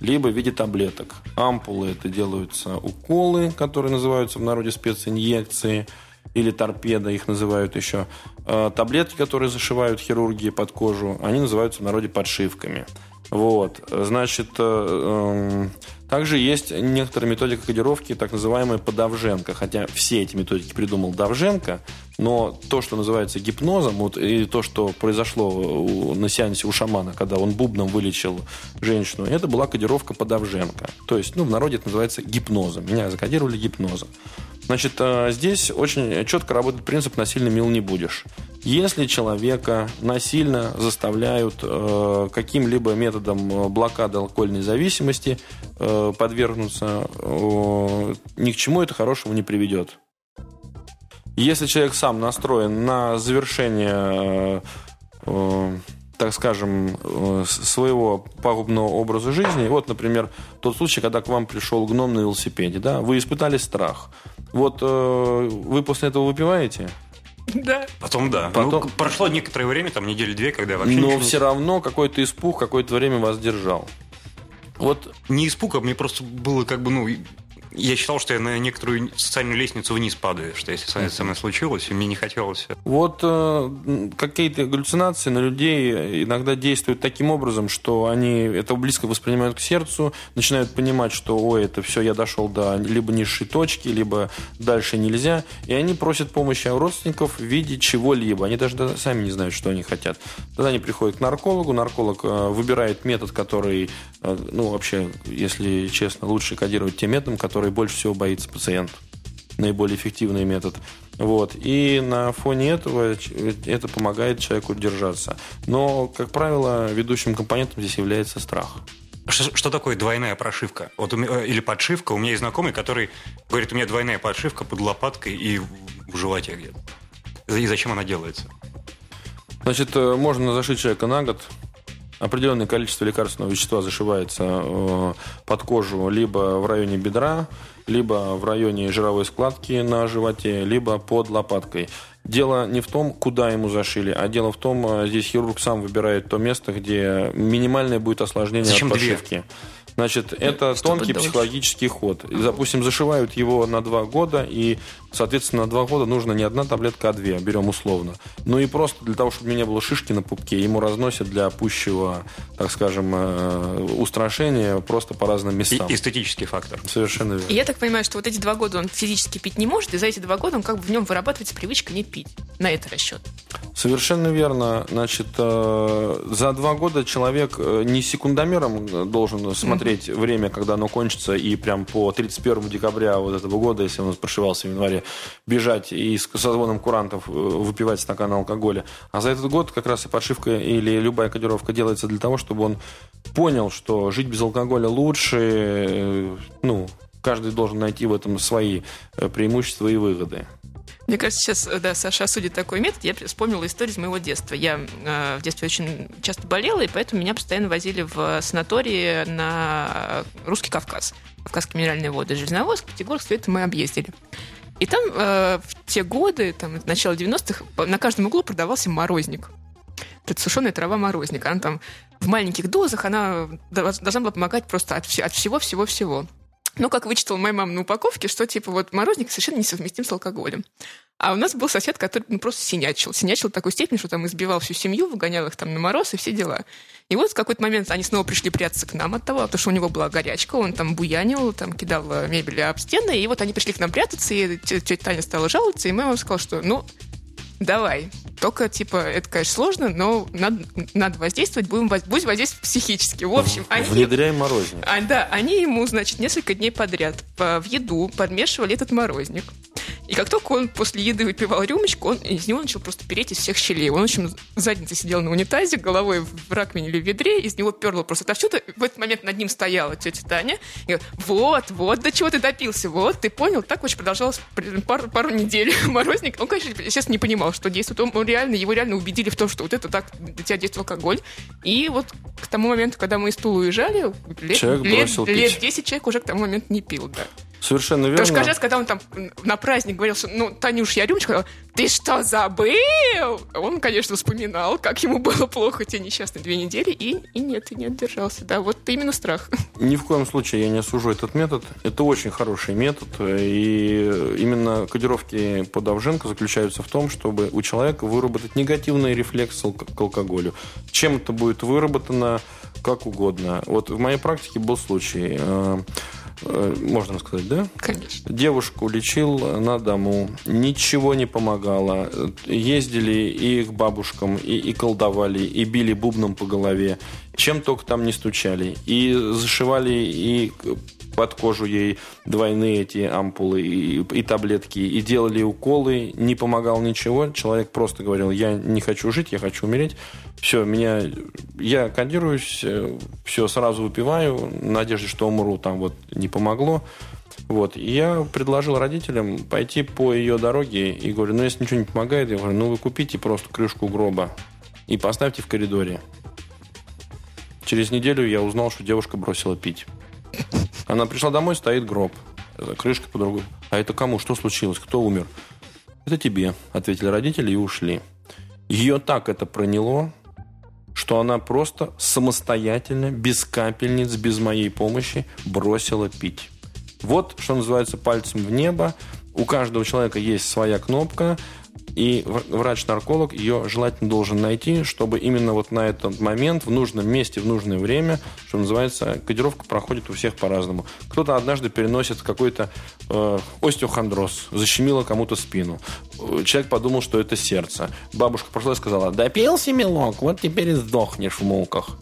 либо в виде таблеток. Ампулы это делаются уколы, которые называются в народе специнъекции, или торпеда их называют еще. Э, таблетки, которые зашивают хирурги под кожу, они называются в народе подшивками. Вот, значит, э, эм, также есть некоторые методики кодировки, так называемая подавженка. Хотя все эти методики придумал Давженко, но то, что называется гипнозом, вот, и то, что произошло на сеансе у шамана, когда он бубном вылечил женщину, это была кодировка подавженка. То есть, ну, в народе это называется гипнозом. Меня закодировали гипнозом. Значит, э, здесь очень четко работает принцип «насильно мил не будешь». Если человека насильно заставляют э, каким-либо методом э, блокады алкогольной зависимости подвергнуться, ни к чему это хорошего не приведет. Если человек сам настроен на завершение так скажем, своего пагубного образа жизни. Вот, например, тот случай, когда к вам пришел гном на велосипеде, да, вы испытали страх. Вот э, вы после этого выпиваете? Да. Потом да. Потом... Ну, прошло некоторое время, там недели две, когда вообще Но все не... равно какой-то испуг какое-то время вас держал. Вот не испуг, а мне просто было как бы, ну, я считал, что я на некоторую социальную лестницу вниз падаю, что если со мной случилось, и мне не хотелось. Вот э, какие-то галлюцинации на людей иногда действуют таким образом, что они это близко воспринимают к сердцу, начинают понимать, что, ой, это все, я дошел до либо низшей точки, либо дальше нельзя, и они просят помощи у родственников в виде чего-либо. Они даже сами не знают, что они хотят. Тогда они приходят к наркологу, нарколог э, выбирает метод, который, э, ну, вообще, если честно, лучше кодировать тем методом, который который больше всего боится пациент. Наиболее эффективный метод. Вот. И на фоне этого это помогает человеку держаться. Но, как правило, ведущим компонентом здесь является страх. Что, что такое двойная прошивка? Вот э, или подшивка? У меня есть знакомый, который говорит, у меня двойная подшивка под лопаткой и в животе где-то. И зачем она делается? Значит, э, можно зашить человека на год, определенное количество лекарственного вещества зашивается э, под кожу либо в районе бедра, либо в районе жировой складки на животе, либо под лопаткой. Дело не в том, куда ему зашили, а дело в том, э, здесь хирург сам выбирает то место, где минимальное будет осложнение Зачем от подшивки. Две? Значит, это Чтобы тонкий дольше. психологический ход. И, допустим, зашивают его на два года, и, соответственно, на два года нужно не одна таблетка, а две, берем условно. Ну и просто для того, чтобы у меня было шишки на пупке, ему разносят для пущего, так скажем, э, устрашения просто по разным местам. И эстетический фактор. Совершенно верно. И я так понимаю, что вот эти два года он физически пить не может, и за эти два года он как бы в нем вырабатывается привычка не пить. На это расчет. Совершенно верно. Значит, э, за два года человек э, не секундомером должен смотреть смотреть время, когда оно кончится, и прям по 31 декабря вот этого года, если он прошивался в январе, бежать и со звоном курантов э, выпивать стакан алкоголя. А за этот год как раз и подшивка или любая кодировка делается для того, чтобы он понял, что жить без алкоголя лучше, э, ну, каждый должен найти в этом свои э, преимущества и выгоды. Мне кажется, сейчас, э, да, Саша осудит такой метод. Я вспомнила историю из моего детства. Я э, в детстве очень часто болела, и поэтому меня постоянно возили в санатории на Русский Кавказ. Кавказские минеральные воды, Железноводск, Пятигорск, все это мы объездили. И там э, в те годы, там, начало 90-х, на каждом углу продавался морозник. Это сушеная трава морозник. Она там в маленьких дозах, она должна была помогать просто от всего-всего-всего. Ну, как вычитал моя мама на упаковке, что, типа, вот морозник совершенно несовместим с алкоголем. А у нас был сосед, который ну, просто синячил. Синячил в такой степени, что там избивал всю семью, выгонял их там на мороз и все дела. И вот в какой-то момент они снова пришли прятаться к нам от того, потому что у него была горячка, он там буянил, там кидал э, мебель об стены, и вот они пришли к нам прятаться, и тетя Таня стала жаловаться, и мама сказала, что, ну, давай. Только, типа, это, конечно, сложно, но надо, надо воздействовать, будем, будем воздействовать психически. В общем, они... Внедряем морозник. А, да, они ему, значит, несколько дней подряд в еду подмешивали этот морозник. И как только он после еды выпивал рюмочку, он из него начал просто переть из всех щелей. Он, в общем, задницей сидел на унитазе, головой в раковине или в ведре, из него перло просто отовсюду. В этот момент над ним стояла тетя Таня. И говорит, вот, вот, до чего ты допился, вот, ты понял? Так очень продолжалось пару, пару недель. [LAUGHS] Морозник, он, конечно, естественно, не понимал, что действует. Он, он реально, его реально убедили в том, что вот это так для тебя действует алкоголь. И вот к тому моменту, когда мы из Тула уезжали, лет, лет, лет 10 человек уже к тому моменту не пил, да. Совершенно верно. Потому что раз, когда он там на праздник говорил, что, ну, Танюш, я рюмочку, сказала, ты что, забыл? Он, конечно, вспоминал, как ему было плохо те несчастные две недели, и, и нет, и не отдержался. Да, вот именно страх. Ни в коем случае я не осужу этот метод. Это очень хороший метод, и именно кодировки по Давженко заключаются в том, чтобы у человека выработать негативный рефлекс к алкоголю. Чем это будет выработано, как угодно. Вот в моей практике был случай Э, можно сказать, да? Конечно. Девушку лечил на дому, ничего не помогало. Ездили и к бабушкам, и, и колдовали, и били бубном по голове. Чем только там не стучали. И зашивали и под кожу ей двойные эти ампулы и, и таблетки, и делали уколы, не помогал ничего. Человек просто говорил, я не хочу жить, я хочу умереть. Все, меня, я кодируюсь, э, все, сразу выпиваю, в надежде, что умру, там вот не помогло. Вот. И я предложил родителям пойти по ее дороге и говорю, ну, если ничего не помогает, я говорю, ну, вы купите просто крышку гроба и поставьте в коридоре. Через неделю я узнал, что девушка бросила пить. Она пришла домой, стоит гроб. Крышка по другой. А это кому? Что случилось? Кто умер? Это тебе, ответили родители и ушли. Ее так это проняло, что она просто самостоятельно, без капельниц, без моей помощи бросила пить. Вот, что называется, пальцем в небо. У каждого человека есть своя кнопка, и врач-нарколог ее желательно должен найти, чтобы именно вот на этот момент, в нужном месте, в нужное время, что называется, кодировка проходит у всех по-разному. Кто-то однажды переносит какой-то э, остеохондроз, защемило кому-то спину. Человек подумал, что это сердце. Бабушка прошла и сказала, допился мелок, вот теперь и сдохнешь в муках.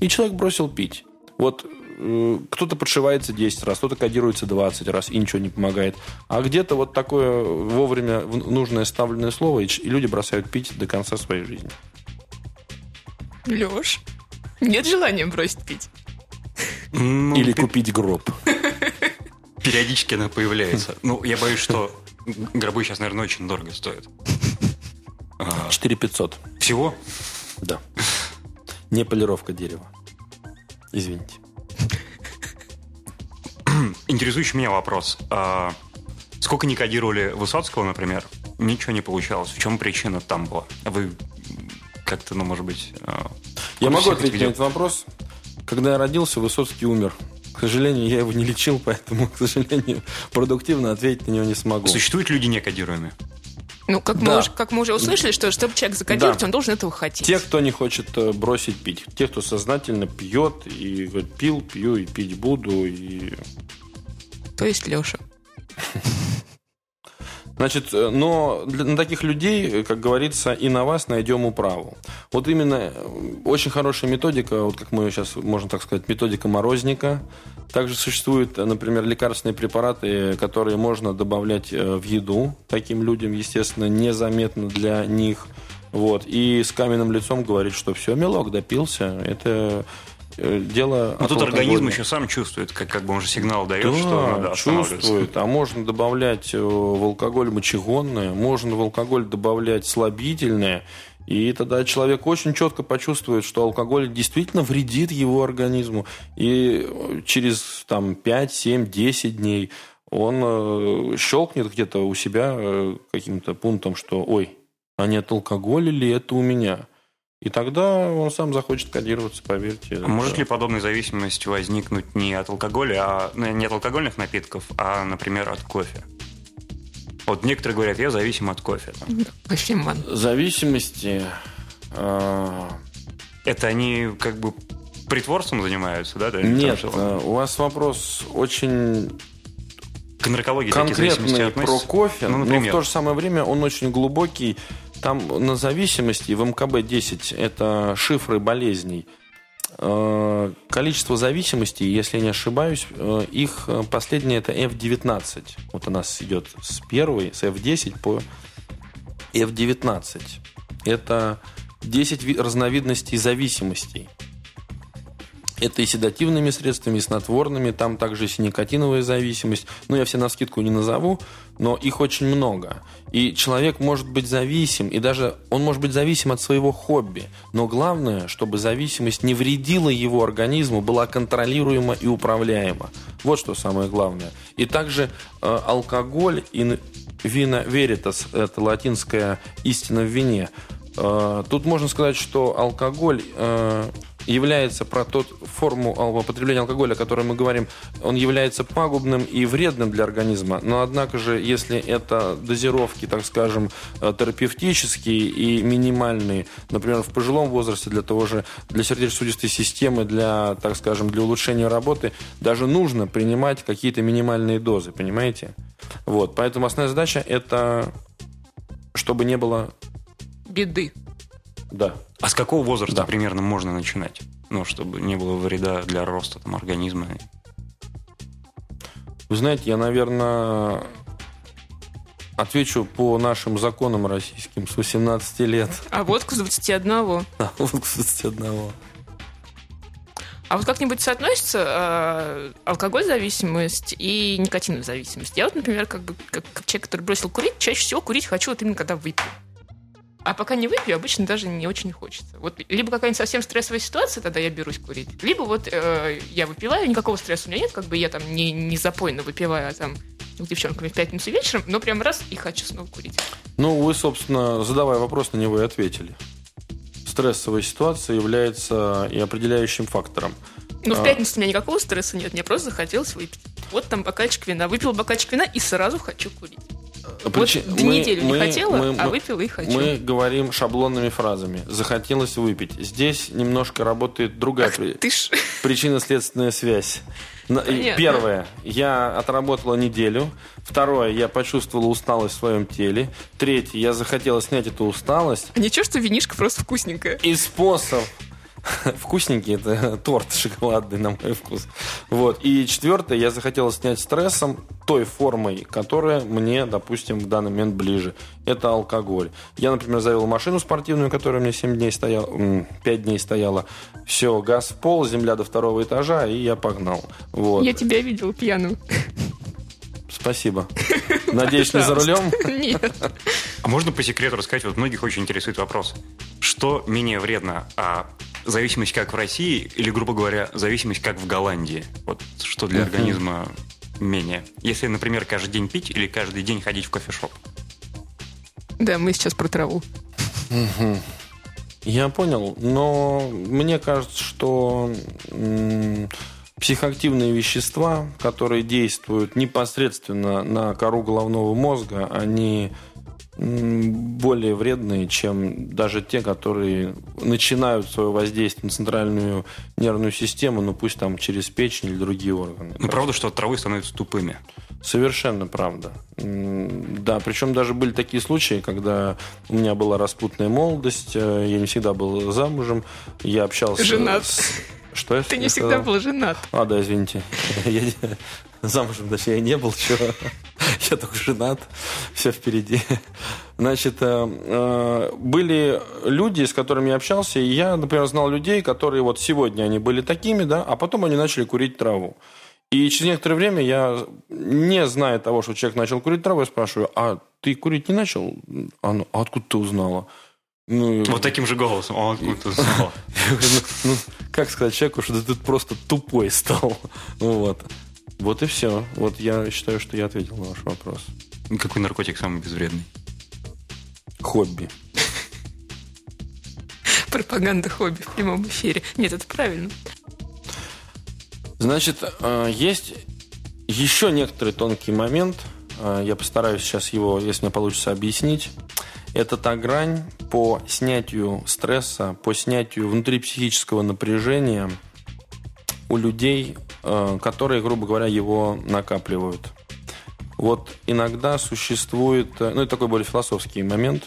И человек бросил пить. Вот кто-то подшивается 10 раз, кто-то кодируется 20 раз и ничего не помогает. А где-то вот такое вовремя нужное ставленное слово, и люди бросают пить до конца своей жизни. Леш, нет желания бросить пить? Ну, Или купить гроб. Периодически она появляется. Ну, я боюсь, что гробы сейчас, наверное, очень дорого стоят. 4 500. Всего? Да. Не полировка дерева. Извините. [CLEARS THROAT] Интересующий меня вопрос. А, сколько не кодировали Высоцкого, например, ничего не получалось. В чем причина там была? Вы как-то, ну, может быть... А, я могу ответить на этот вопрос. Когда я родился, Высоцкий умер. К сожалению, я его не лечил, [LAUGHS] поэтому, к сожалению, продуктивно ответить на него не смогу. Существуют люди некодируемые? Ну, как, да. мы уже, как мы уже услышали, что чтобы человек закодировать, да. он должен этого хотеть. Те, кто не хочет э, бросить пить. Те, кто сознательно пьет и говорит, пил, пью и пить буду. И... То есть Леша. [LAUGHS] Значит, э, но для на таких людей, как говорится, и на вас найдем управу. Вот именно э, очень хорошая методика, вот как мы сейчас, можно так сказать, методика морозника. Также существуют, например, лекарственные препараты, которые можно добавлять э, в еду таким людям, естественно, незаметно для них. Вот. И с каменным лицом говорить, что все, мелок допился. Это Э, дело... Но тут организм еще сам чувствует, как, как бы он же сигнал дает, да, что надо чувствует. А можно добавлять э, в алкоголь мочегонное, можно в алкоголь добавлять слабительное, и тогда человек очень четко почувствует, что алкоголь действительно вредит его организму. И э, через там, 5, 7, 10 дней он щелкнет где-то у себя каким-то пунктом, что «Ой, а не от алкоголя ли это у меня?» И тогда он сам захочет кодироваться, поверьте. А может ли подобная зависимость возникнуть не от алкоголя, а ну, не от алкогольных напитков, а, например, от кофе? Вот некоторые говорят, я зависим от кофе. Кофеман. Зависимости... Э... Это они как бы притворством занимаются, да? Нет, что... у вас вопрос очень к наркологии конкретный про кофе, ну, но в то же самое время он очень глубокий там на зависимости в МКБ-10 это шифры болезней. Э, количество зависимостей, если я не ошибаюсь, э, их э, последнее это F19. Вот у нас идет с первой, с F10 по F19. Это 10 разновидностей зависимостей. Это и седативными средствами, и снотворными, там также и никотиновая зависимость. Ну, я все на скидку не назову, но их очень много. И человек может быть зависим, и даже он может быть зависим от своего хобби. Но главное, чтобы зависимость не вредила его организму, была контролируема и управляема. Вот что самое главное. И также э, алкоголь и вина веритас, это латинская истина в вине. Э, тут можно сказать, что алкоголь... Э, является про тот форму употребления алкоголя, о которой мы говорим, он является пагубным и вредным для организма. Но однако же, если это дозировки, так скажем, э, терапевтические и минимальные, например, в пожилом возрасте для того же, для сердечно-сосудистой системы, для, так скажем, для улучшения работы, даже нужно принимать какие-то минимальные дозы, понимаете? Вот, поэтому основная задача это чтобы не было беды. Да. А с какого возраста да. примерно можно начинать? Ну, чтобы не было вреда для роста там, организма. Вы знаете, я, наверное, отвечу по нашим законам российским с 18 лет. А водку с 21. А водку с 21. А вот как-нибудь соотносится э, алкоголь зависимость и никотиновая зависимость? Я вот, например, как бы как, как человек, который бросил курить, чаще всего курить хочу вот именно когда выпью. А пока не выпью, обычно даже не очень хочется. Вот либо какая-нибудь совсем стрессовая ситуация, тогда я берусь курить. Либо вот э, я выпиваю, никакого стресса у меня нет, как бы я там не, не запойно выпиваю, а там с девчонками в пятницу вечером, но прям раз и хочу снова курить. Ну, вы, собственно, задавая вопрос, на него и ответили. Стрессовая ситуация является и определяющим фактором. Ну, в а. пятницу у меня никакого стресса нет, мне просто захотелось выпить. Вот там бокальчик вина. Выпил бокальчик вина и сразу хочу курить. Прич... Вот мы, неделю мы, не хотела, мы, а выпила и хочу. Мы говорим шаблонными фразами. Захотелось выпить. Здесь немножко работает другая Ах, при... причинно-следственная связь. Понятно. Первое. Я отработала неделю. Второе. Я почувствовала усталость в своем теле. Третье. Я захотела снять эту усталость. А ничего, что винишка просто вкусненькая. И способ [LAUGHS] вкусненький, это [LAUGHS] торт шоколадный на мой вкус. Вот. И четвертое, я захотел снять стрессом той формой, которая мне, допустим, в данный момент ближе. Это алкоголь. Я, например, завел машину спортивную, которая у меня 7 дней стояла, 5 дней стояла. Все, газ в пол, земля до второго этажа, и я погнал. Вот. Я тебя видел пьяным. Спасибо. [LAUGHS] Надеюсь, не за рулем? Нет. А можно по секрету рассказать, вот многих очень интересует вопрос. Что менее вредно, а зависимость как в России или, грубо говоря, зависимость как в Голландии? Вот что для организма менее. Если, например, каждый день пить или каждый день ходить в кофешоп? Да, мы сейчас про траву. Я понял, но мне кажется, что психоактивные вещества, которые действуют непосредственно на кору головного мозга, они более вредные, чем даже те, которые начинают свое воздействие на центральную нервную систему, ну пусть там через печень или другие органы. Ну, правда, что от травы становятся тупыми? Совершенно правда. Да, причем даже были такие случаи, когда у меня была распутная молодость, э, я не всегда был замужем, я общался Женат. с... Что я Ты не всегда был женат. А, да, извините. [LAUGHS] Замужем, точнее, я не был, чего. [LAUGHS] Я только женат, все впереди. Значит, э, э, были люди, с которыми я общался, и я, например, знал людей, которые вот сегодня они были такими, да, а потом они начали курить траву. И через некоторое время я, не зная того, что человек начал курить траву, я спрашиваю, а ты курить не начал? А, ну, а откуда ты узнала? Ну, вот таким же голосом. Он откуда узнал? [LAUGHS] «Ну, ну, как сказать человеку, что ты просто тупой стал? [LAUGHS] Вот. Вот и все. Вот я считаю, что я ответил на ваш вопрос. Какой наркотик самый безвредный? Хобби. Пропаганда хобби в прямом эфире. Нет, это правильно. Значит, э, есть еще некоторый тонкий момент. Э, я постараюсь сейчас его, если мне получится, объяснить. Это та грань по снятию стресса, по снятию внутрипсихического напряжения у людей которые, грубо говоря, его накапливают. Вот иногда существует, э, ну это такой более философский момент,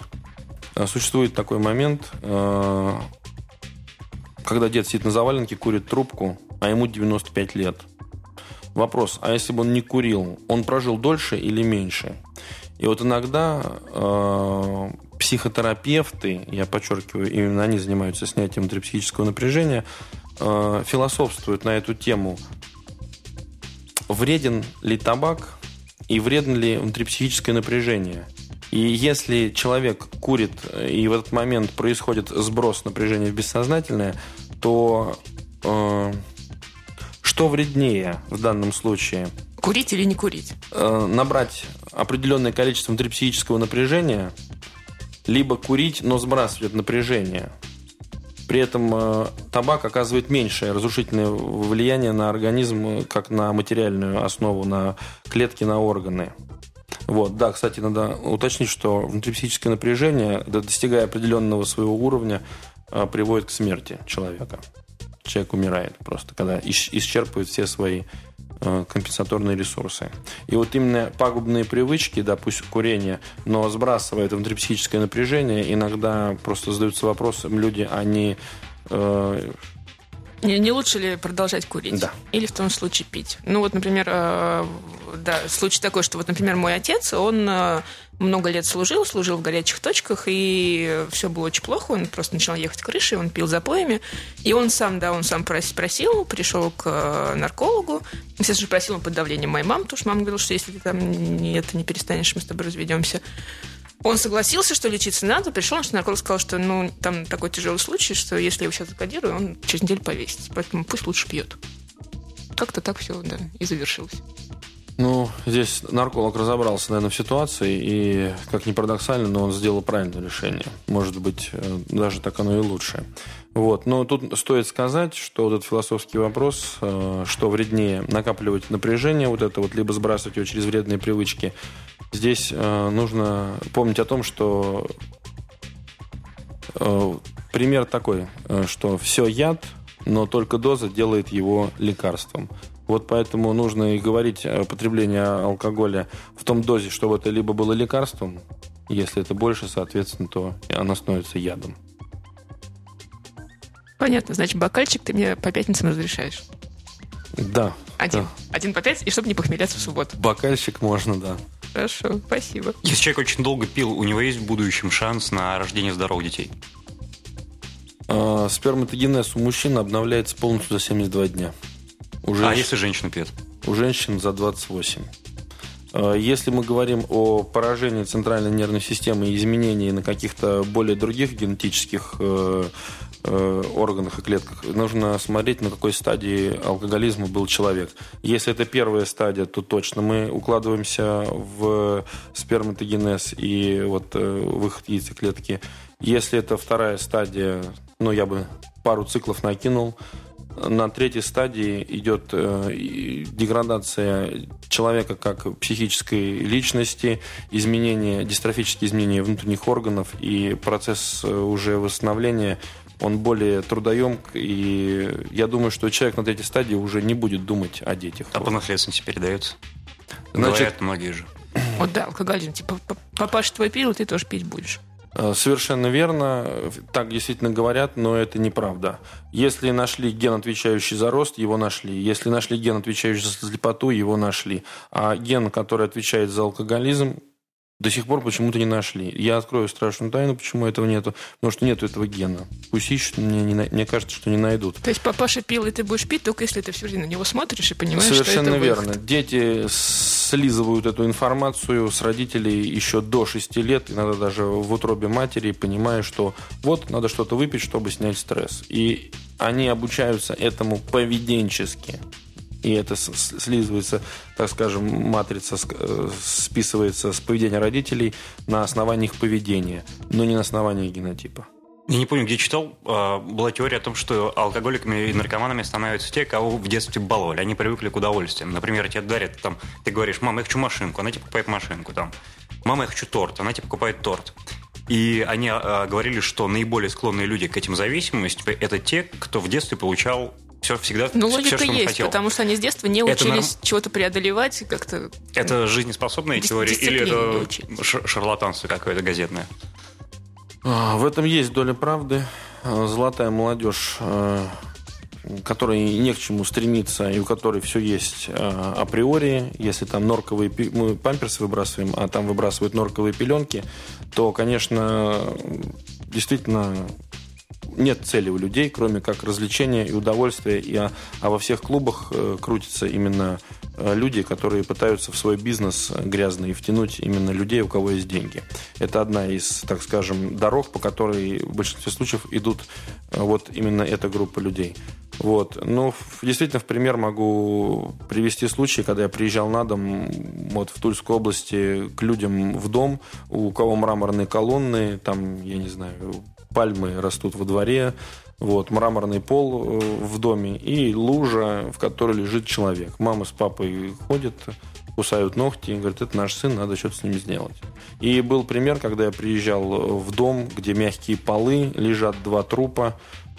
э, существует такой момент, когда дед сидит на заваленке, курит трубку, а ему 95 лет. Вопрос, а если бы он не курил, он прожил дольше или меньше? И вот иногда э, психотерапевты, я подчеркиваю, именно они занимаются снятием внутрипсихического напряжения, э, философствуют на эту тему, вреден ли табак и вредно ли внутрипсихическое напряжение. И если человек курит, и в этот момент происходит сброс напряжения в бессознательное, то э, что вреднее в данном случае? Курить или не курить? Э, набрать определенное количество внутрипсихического напряжения, либо курить, но сбрасывать это напряжение. При этом э, табак оказывает меньшее разрушительное влияние на организм, э, как на материальную основу, на клетки, на органы. Вот, да, кстати, надо уточнить, что внутрипсихическое напряжение, достигая определенного своего уровня, э, приводит к смерти человека. Человек умирает просто, когда исчерпывает все свои компенсаторные ресурсы. И вот именно пагубные привычки, да, пусть курение, но сбрасывая это внутрипсихическое напряжение, иногда просто задаются вопросом люди, они э, не, не лучше ли продолжать курить? Да. Или в том случае пить? Ну вот, например, э, да, случай такой, что вот, например, мой отец, он э, много лет служил, служил в горячих точках, и все было очень плохо, он просто начал ехать крышей, он пил запоями, и он сам, да, он сам просил, пришел к э, наркологу, естественно же просил под давлением моей мамы, потому что мама говорила, что если ты там это не перестанешь, мы с тобой разведемся. Он согласился, что лечиться надо, пришел, наш нарколог сказал, что ну, там такой тяжелый случай, что если я его сейчас закодирую, он через неделю повесится, поэтому пусть лучше пьет. Как-то так все, да, и завершилось. Ну, здесь нарколог разобрался, наверное, в ситуации, и, как ни парадоксально, но он сделал правильное решение. Может быть, э, даже так оно и лучше. Вот. Но тут стоит сказать, что вот этот философский вопрос, э, что вреднее накапливать напряжение, вот это вот, либо сбрасывать его через вредные привычки, здесь э, нужно помнить о том, что пример такой, что все яд, но только доза делает его лекарством. Вот поэтому нужно и говорить о потреблении алкоголя в том дозе, чтобы это либо было лекарством, если это больше, соответственно, то оно становится ядом. Понятно, значит, бокальчик ты мне по пятницам разрешаешь? Да. Один. Да. Один по пять, и чтобы не похмеляться в субботу. Бокальчик можно, да. Хорошо, спасибо. Если человек очень долго пил, у него есть в будущем шанс на рождение здоровых детей? А, сперматогенез у мужчин обновляется полностью за 72 дня. У женщин, а если женщина пьет? У женщин за 28. А, если мы говорим о поражении центральной нервной системы и изменении на каких-то более других генетических э, э, органах и клетках, нужно смотреть, на какой стадии алкоголизма был человек. Если это первая стадия, то точно мы укладываемся в сперматогенез и вот э, выход яйцеклетки. Если это вторая стадия, ну, я бы пару циклов накинул, на третьей стадии идет э, деградация человека как психической личности, изменение, дистрофические изменения внутренних органов и процесс э, уже восстановления он более трудоемк, и я думаю, что человек на третьей стадии уже не будет думать о детях. А по наследственности передается? Значит, Говорят многие же. Вот да, алкоголизм. Типа, папаша твой пил, ты тоже пить будешь. Э, совершенно верно, так действительно говорят, но это неправда. Если нашли ген, отвечающий за рост, его нашли. Если нашли ген, отвечающий за слепоту, его нашли. А ген, который отвечает за алкоголизм, до сих пор почему-то не нашли. Я открою страшную тайну, почему этого нету. Потому что нету этого гена. Пусть ищут, мне, не, мне кажется, что не найдут. То есть папаша пил, и ты будешь пить, только если ты все время на него смотришь и понимаешь, Совершенно что это верно. выход. Дети слизывают эту информацию с родителей еще до 6 лет, иногда даже в утробе матери, понимая, что вот, надо что-то выпить, чтобы снять стресс. И они обучаются этому поведенчески и это слизывается, так скажем, матрица э, списывается с поведения родителей на основании их поведения, но не на основании генотипа. Я не помню, где читал, а, была теория о том, что алкоголиками и наркоманами становятся те, кого в детстве баловали. Они привыкли к удовольствиям. Например, тебе дарят, там, ты говоришь, мама, я хочу машинку, она тебе покупает машинку. Там. Мама, я хочу торт, она тебе покупает торт. И они а, говорили, что наиболее склонные люди к этим зависимостям – это те, кто в детстве получал все всегда Ну, логика все, что есть, хотел. потому что они с детства не это учились норм... чего-то преодолевать как-то. Это жизнеспособные теории или это шарлатанство какое-то газетное? А, в этом есть доля правды. А, золотая молодежь а, которой не к чему стремиться и у которой все есть априори, если там норковые мы памперсы выбрасываем, а там выбрасывают норковые пеленки, то, конечно, действительно нет цели у людей, кроме как развлечения и удовольствия. И, а, а во всех клубах э, крутятся именно э, люди, которые пытаются в свой бизнес грязный втянуть именно людей, у кого есть деньги. Это одна из, так скажем, дорог, по которой в большинстве случаев идут э, вот именно эта группа людей. Вот. Но действительно, в пример могу привести случай, когда я приезжал на дом вот, в Тульской области к людям в дом, у кого мраморные колонны, там, я не знаю, пальмы растут во дворе, вот, мраморный пол э, в доме и лужа, в которой лежит человек. Мама с папой ходят, кусают ногти и говорят, это наш сын, надо что-то с ним сделать. И был пример, когда я приезжал в дом, где мягкие полы, лежат два трупа,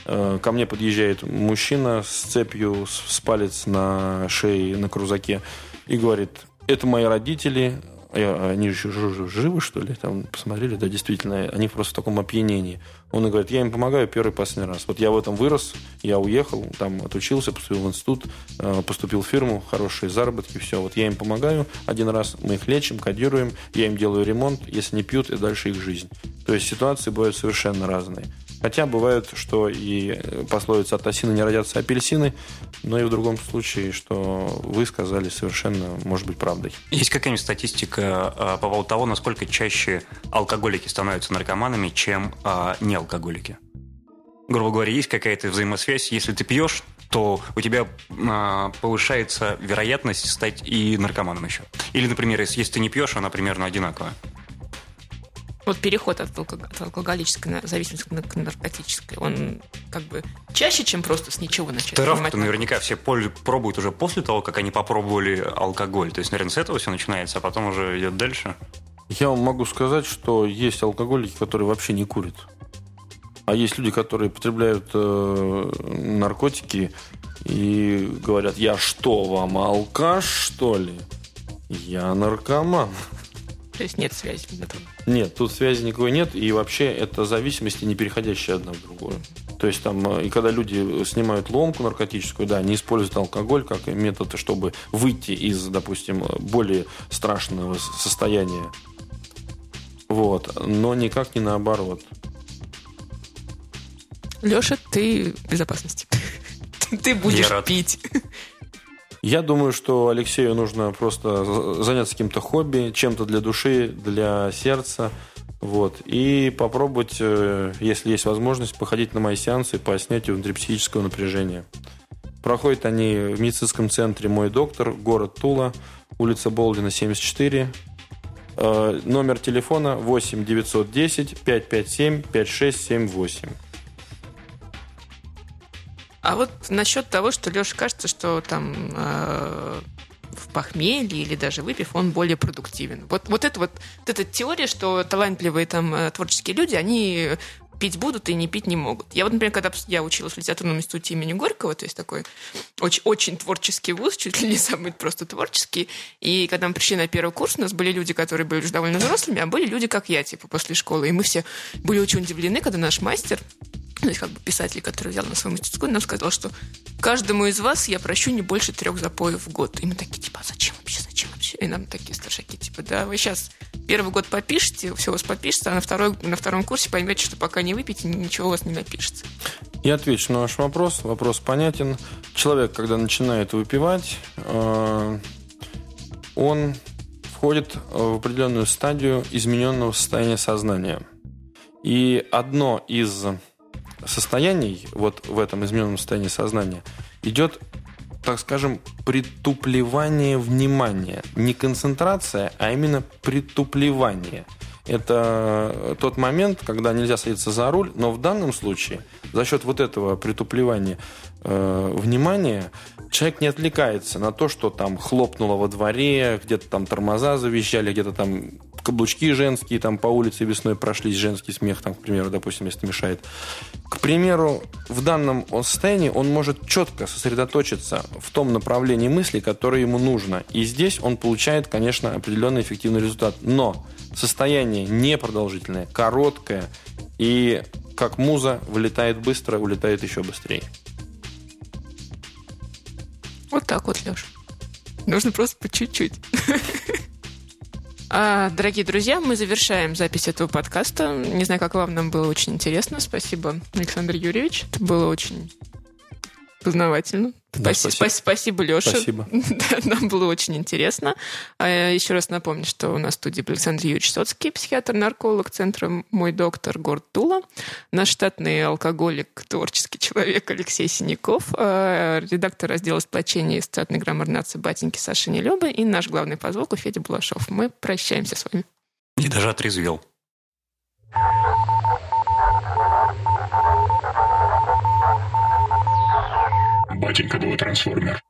Э, ко мне подъезжает мужчина с цепью, с палец на шее, на крузаке, и говорит, это мои родители, они же живы, что ли? Там посмотрели, да, действительно, они просто в таком опьянении. Он и говорит, я им помогаю первый последний раз. Вот я в этом вырос, я уехал, там отучился, поступил в институт, э, поступил в фирму, хорошие заработки, все. Вот я им помогаю один раз, мы их лечим, кодируем, я им делаю ремонт, если не пьют, и дальше их жизнь. То есть ситуации бывают совершенно разные. Хотя бывает, что и пословица от осины не родятся апельсины, но и в другом случае, что вы сказали совершенно может быть правдой. Есть какая-нибудь статистика э, по поводу того, насколько чаще алкоголики становятся наркоманами, чем э, не алкоголики? Грубо говоря, есть какая-то взаимосвязь. Если ты пьешь, то у тебя э, повышается вероятность стать и наркоманом еще. Или, например, если ты не пьешь, она примерно одинаковая. Вот переход от, алког... от алкоголической зависимости к наркотической, он как бы чаще, чем просто с ничего начать. Штраф-то наверняка все пробуют уже после того, как они попробовали алкоголь. То есть, наверное, с этого все начинается, а потом уже идет дальше. Я вам могу сказать, что есть алкоголики, которые вообще не курят. А есть люди, которые потребляют э, наркотики и говорят, я что, вам алкаш, что ли? Я наркоман. То есть нет связи между Нет, тут связи никакой нет, и вообще это зависимости, не переходящие одна в другую. То есть там, э, и когда люди снимают ломку наркотическую, да, они используют алкоголь как метод, чтобы выйти из, допустим, более страшного состояния. Вот. Но никак не наоборот. Леша, ты в безопасности. [LAUGHS] Ты будешь пить. Я думаю, что Алексею нужно просто заняться каким-то хобби, чем-то для души, для сердца. Вот. И попробовать, э, если есть возможность, походить на мои сеансы по снятию внутрипсихического напряжения. Проходят они в медицинском центре «Мой доктор», город Тула, улица Болдина, 74. Э, номер телефона 8 910 557 5678. А вот насчет того, что Леша кажется, что там э, в похмелье или даже выпив, он более продуктивен. Вот, вот это вот, вот эта теория, что талантливые там э, творческие люди, они пить будут и не пить не могут. Я вот, например, когда я училась в литературном институте имени Горького, то есть такой очень, очень творческий вуз, [LAUGHS] чуть ли не самый просто творческий, и когда мы пришли на первый курс, у нас были люди, которые были уже довольно взрослыми, а были люди, как я, типа, после школы, и мы все были очень удивлены, когда наш мастер то есть как бы писатель, который взял на свою мастерскую, нам сказал, что каждому из вас я прощу не больше трех запоев в год. И мы такие, типа, а зачем вообще, зачем вообще? И нам такие старшаки, типа, да, вы сейчас первый год попишете, все у вас попишется, а на, второй, на втором курсе поймете, что пока не выпьете, ничего у вас не напишется. Я отвечу на ваш вопрос. Вопрос понятен. Человек, когда начинает выпивать, э, он входит в определенную стадию измененного состояния сознания. И одно из состояний, вот в этом измененном состоянии сознания, идет, так скажем, притуплевание внимания. Не концентрация, а именно притуплевание. Это тот момент, когда нельзя садиться за руль, но в данном случае за счет вот этого притуплевания э, внимания человек не отвлекается на то, что там хлопнуло во дворе, где-то там тормоза завещали, где-то там каблучки женские там по улице весной прошлись, женский смех там, к примеру, допустим, если мешает. К примеру, в данном состоянии он может четко сосредоточиться в том направлении мысли, которое ему нужно. И здесь он получает, конечно, определенный эффективный результат. Но состояние непродолжительное, короткое и как муза вылетает быстро, улетает еще быстрее. Вот так вот, Леш. Нужно просто по чуть-чуть. [LAUGHS] А, дорогие друзья, мы завершаем запись этого подкаста. Не знаю, как вам, нам было очень интересно. Спасибо, Александр Юрьевич. Это было очень познавательно. Да, спасибо. спасибо. спасибо, Леша. [LAUGHS] Спасибо. Да, нам было очень интересно. А, Еще раз напомню, что у нас в студии был Александр Юрьевич Соцкий, психиатр-нарколог Центра «Мой доктор» город Тула, наш штатный алкоголик, творческий человек Алексей Синяков, а, редактор раздела сплочения и статной граммар нации батеньки Саша Нелюба и наш главный по звуку Федя Булашов. Мы прощаемся с вами. И даже отрезвел. Батенька был трансформер.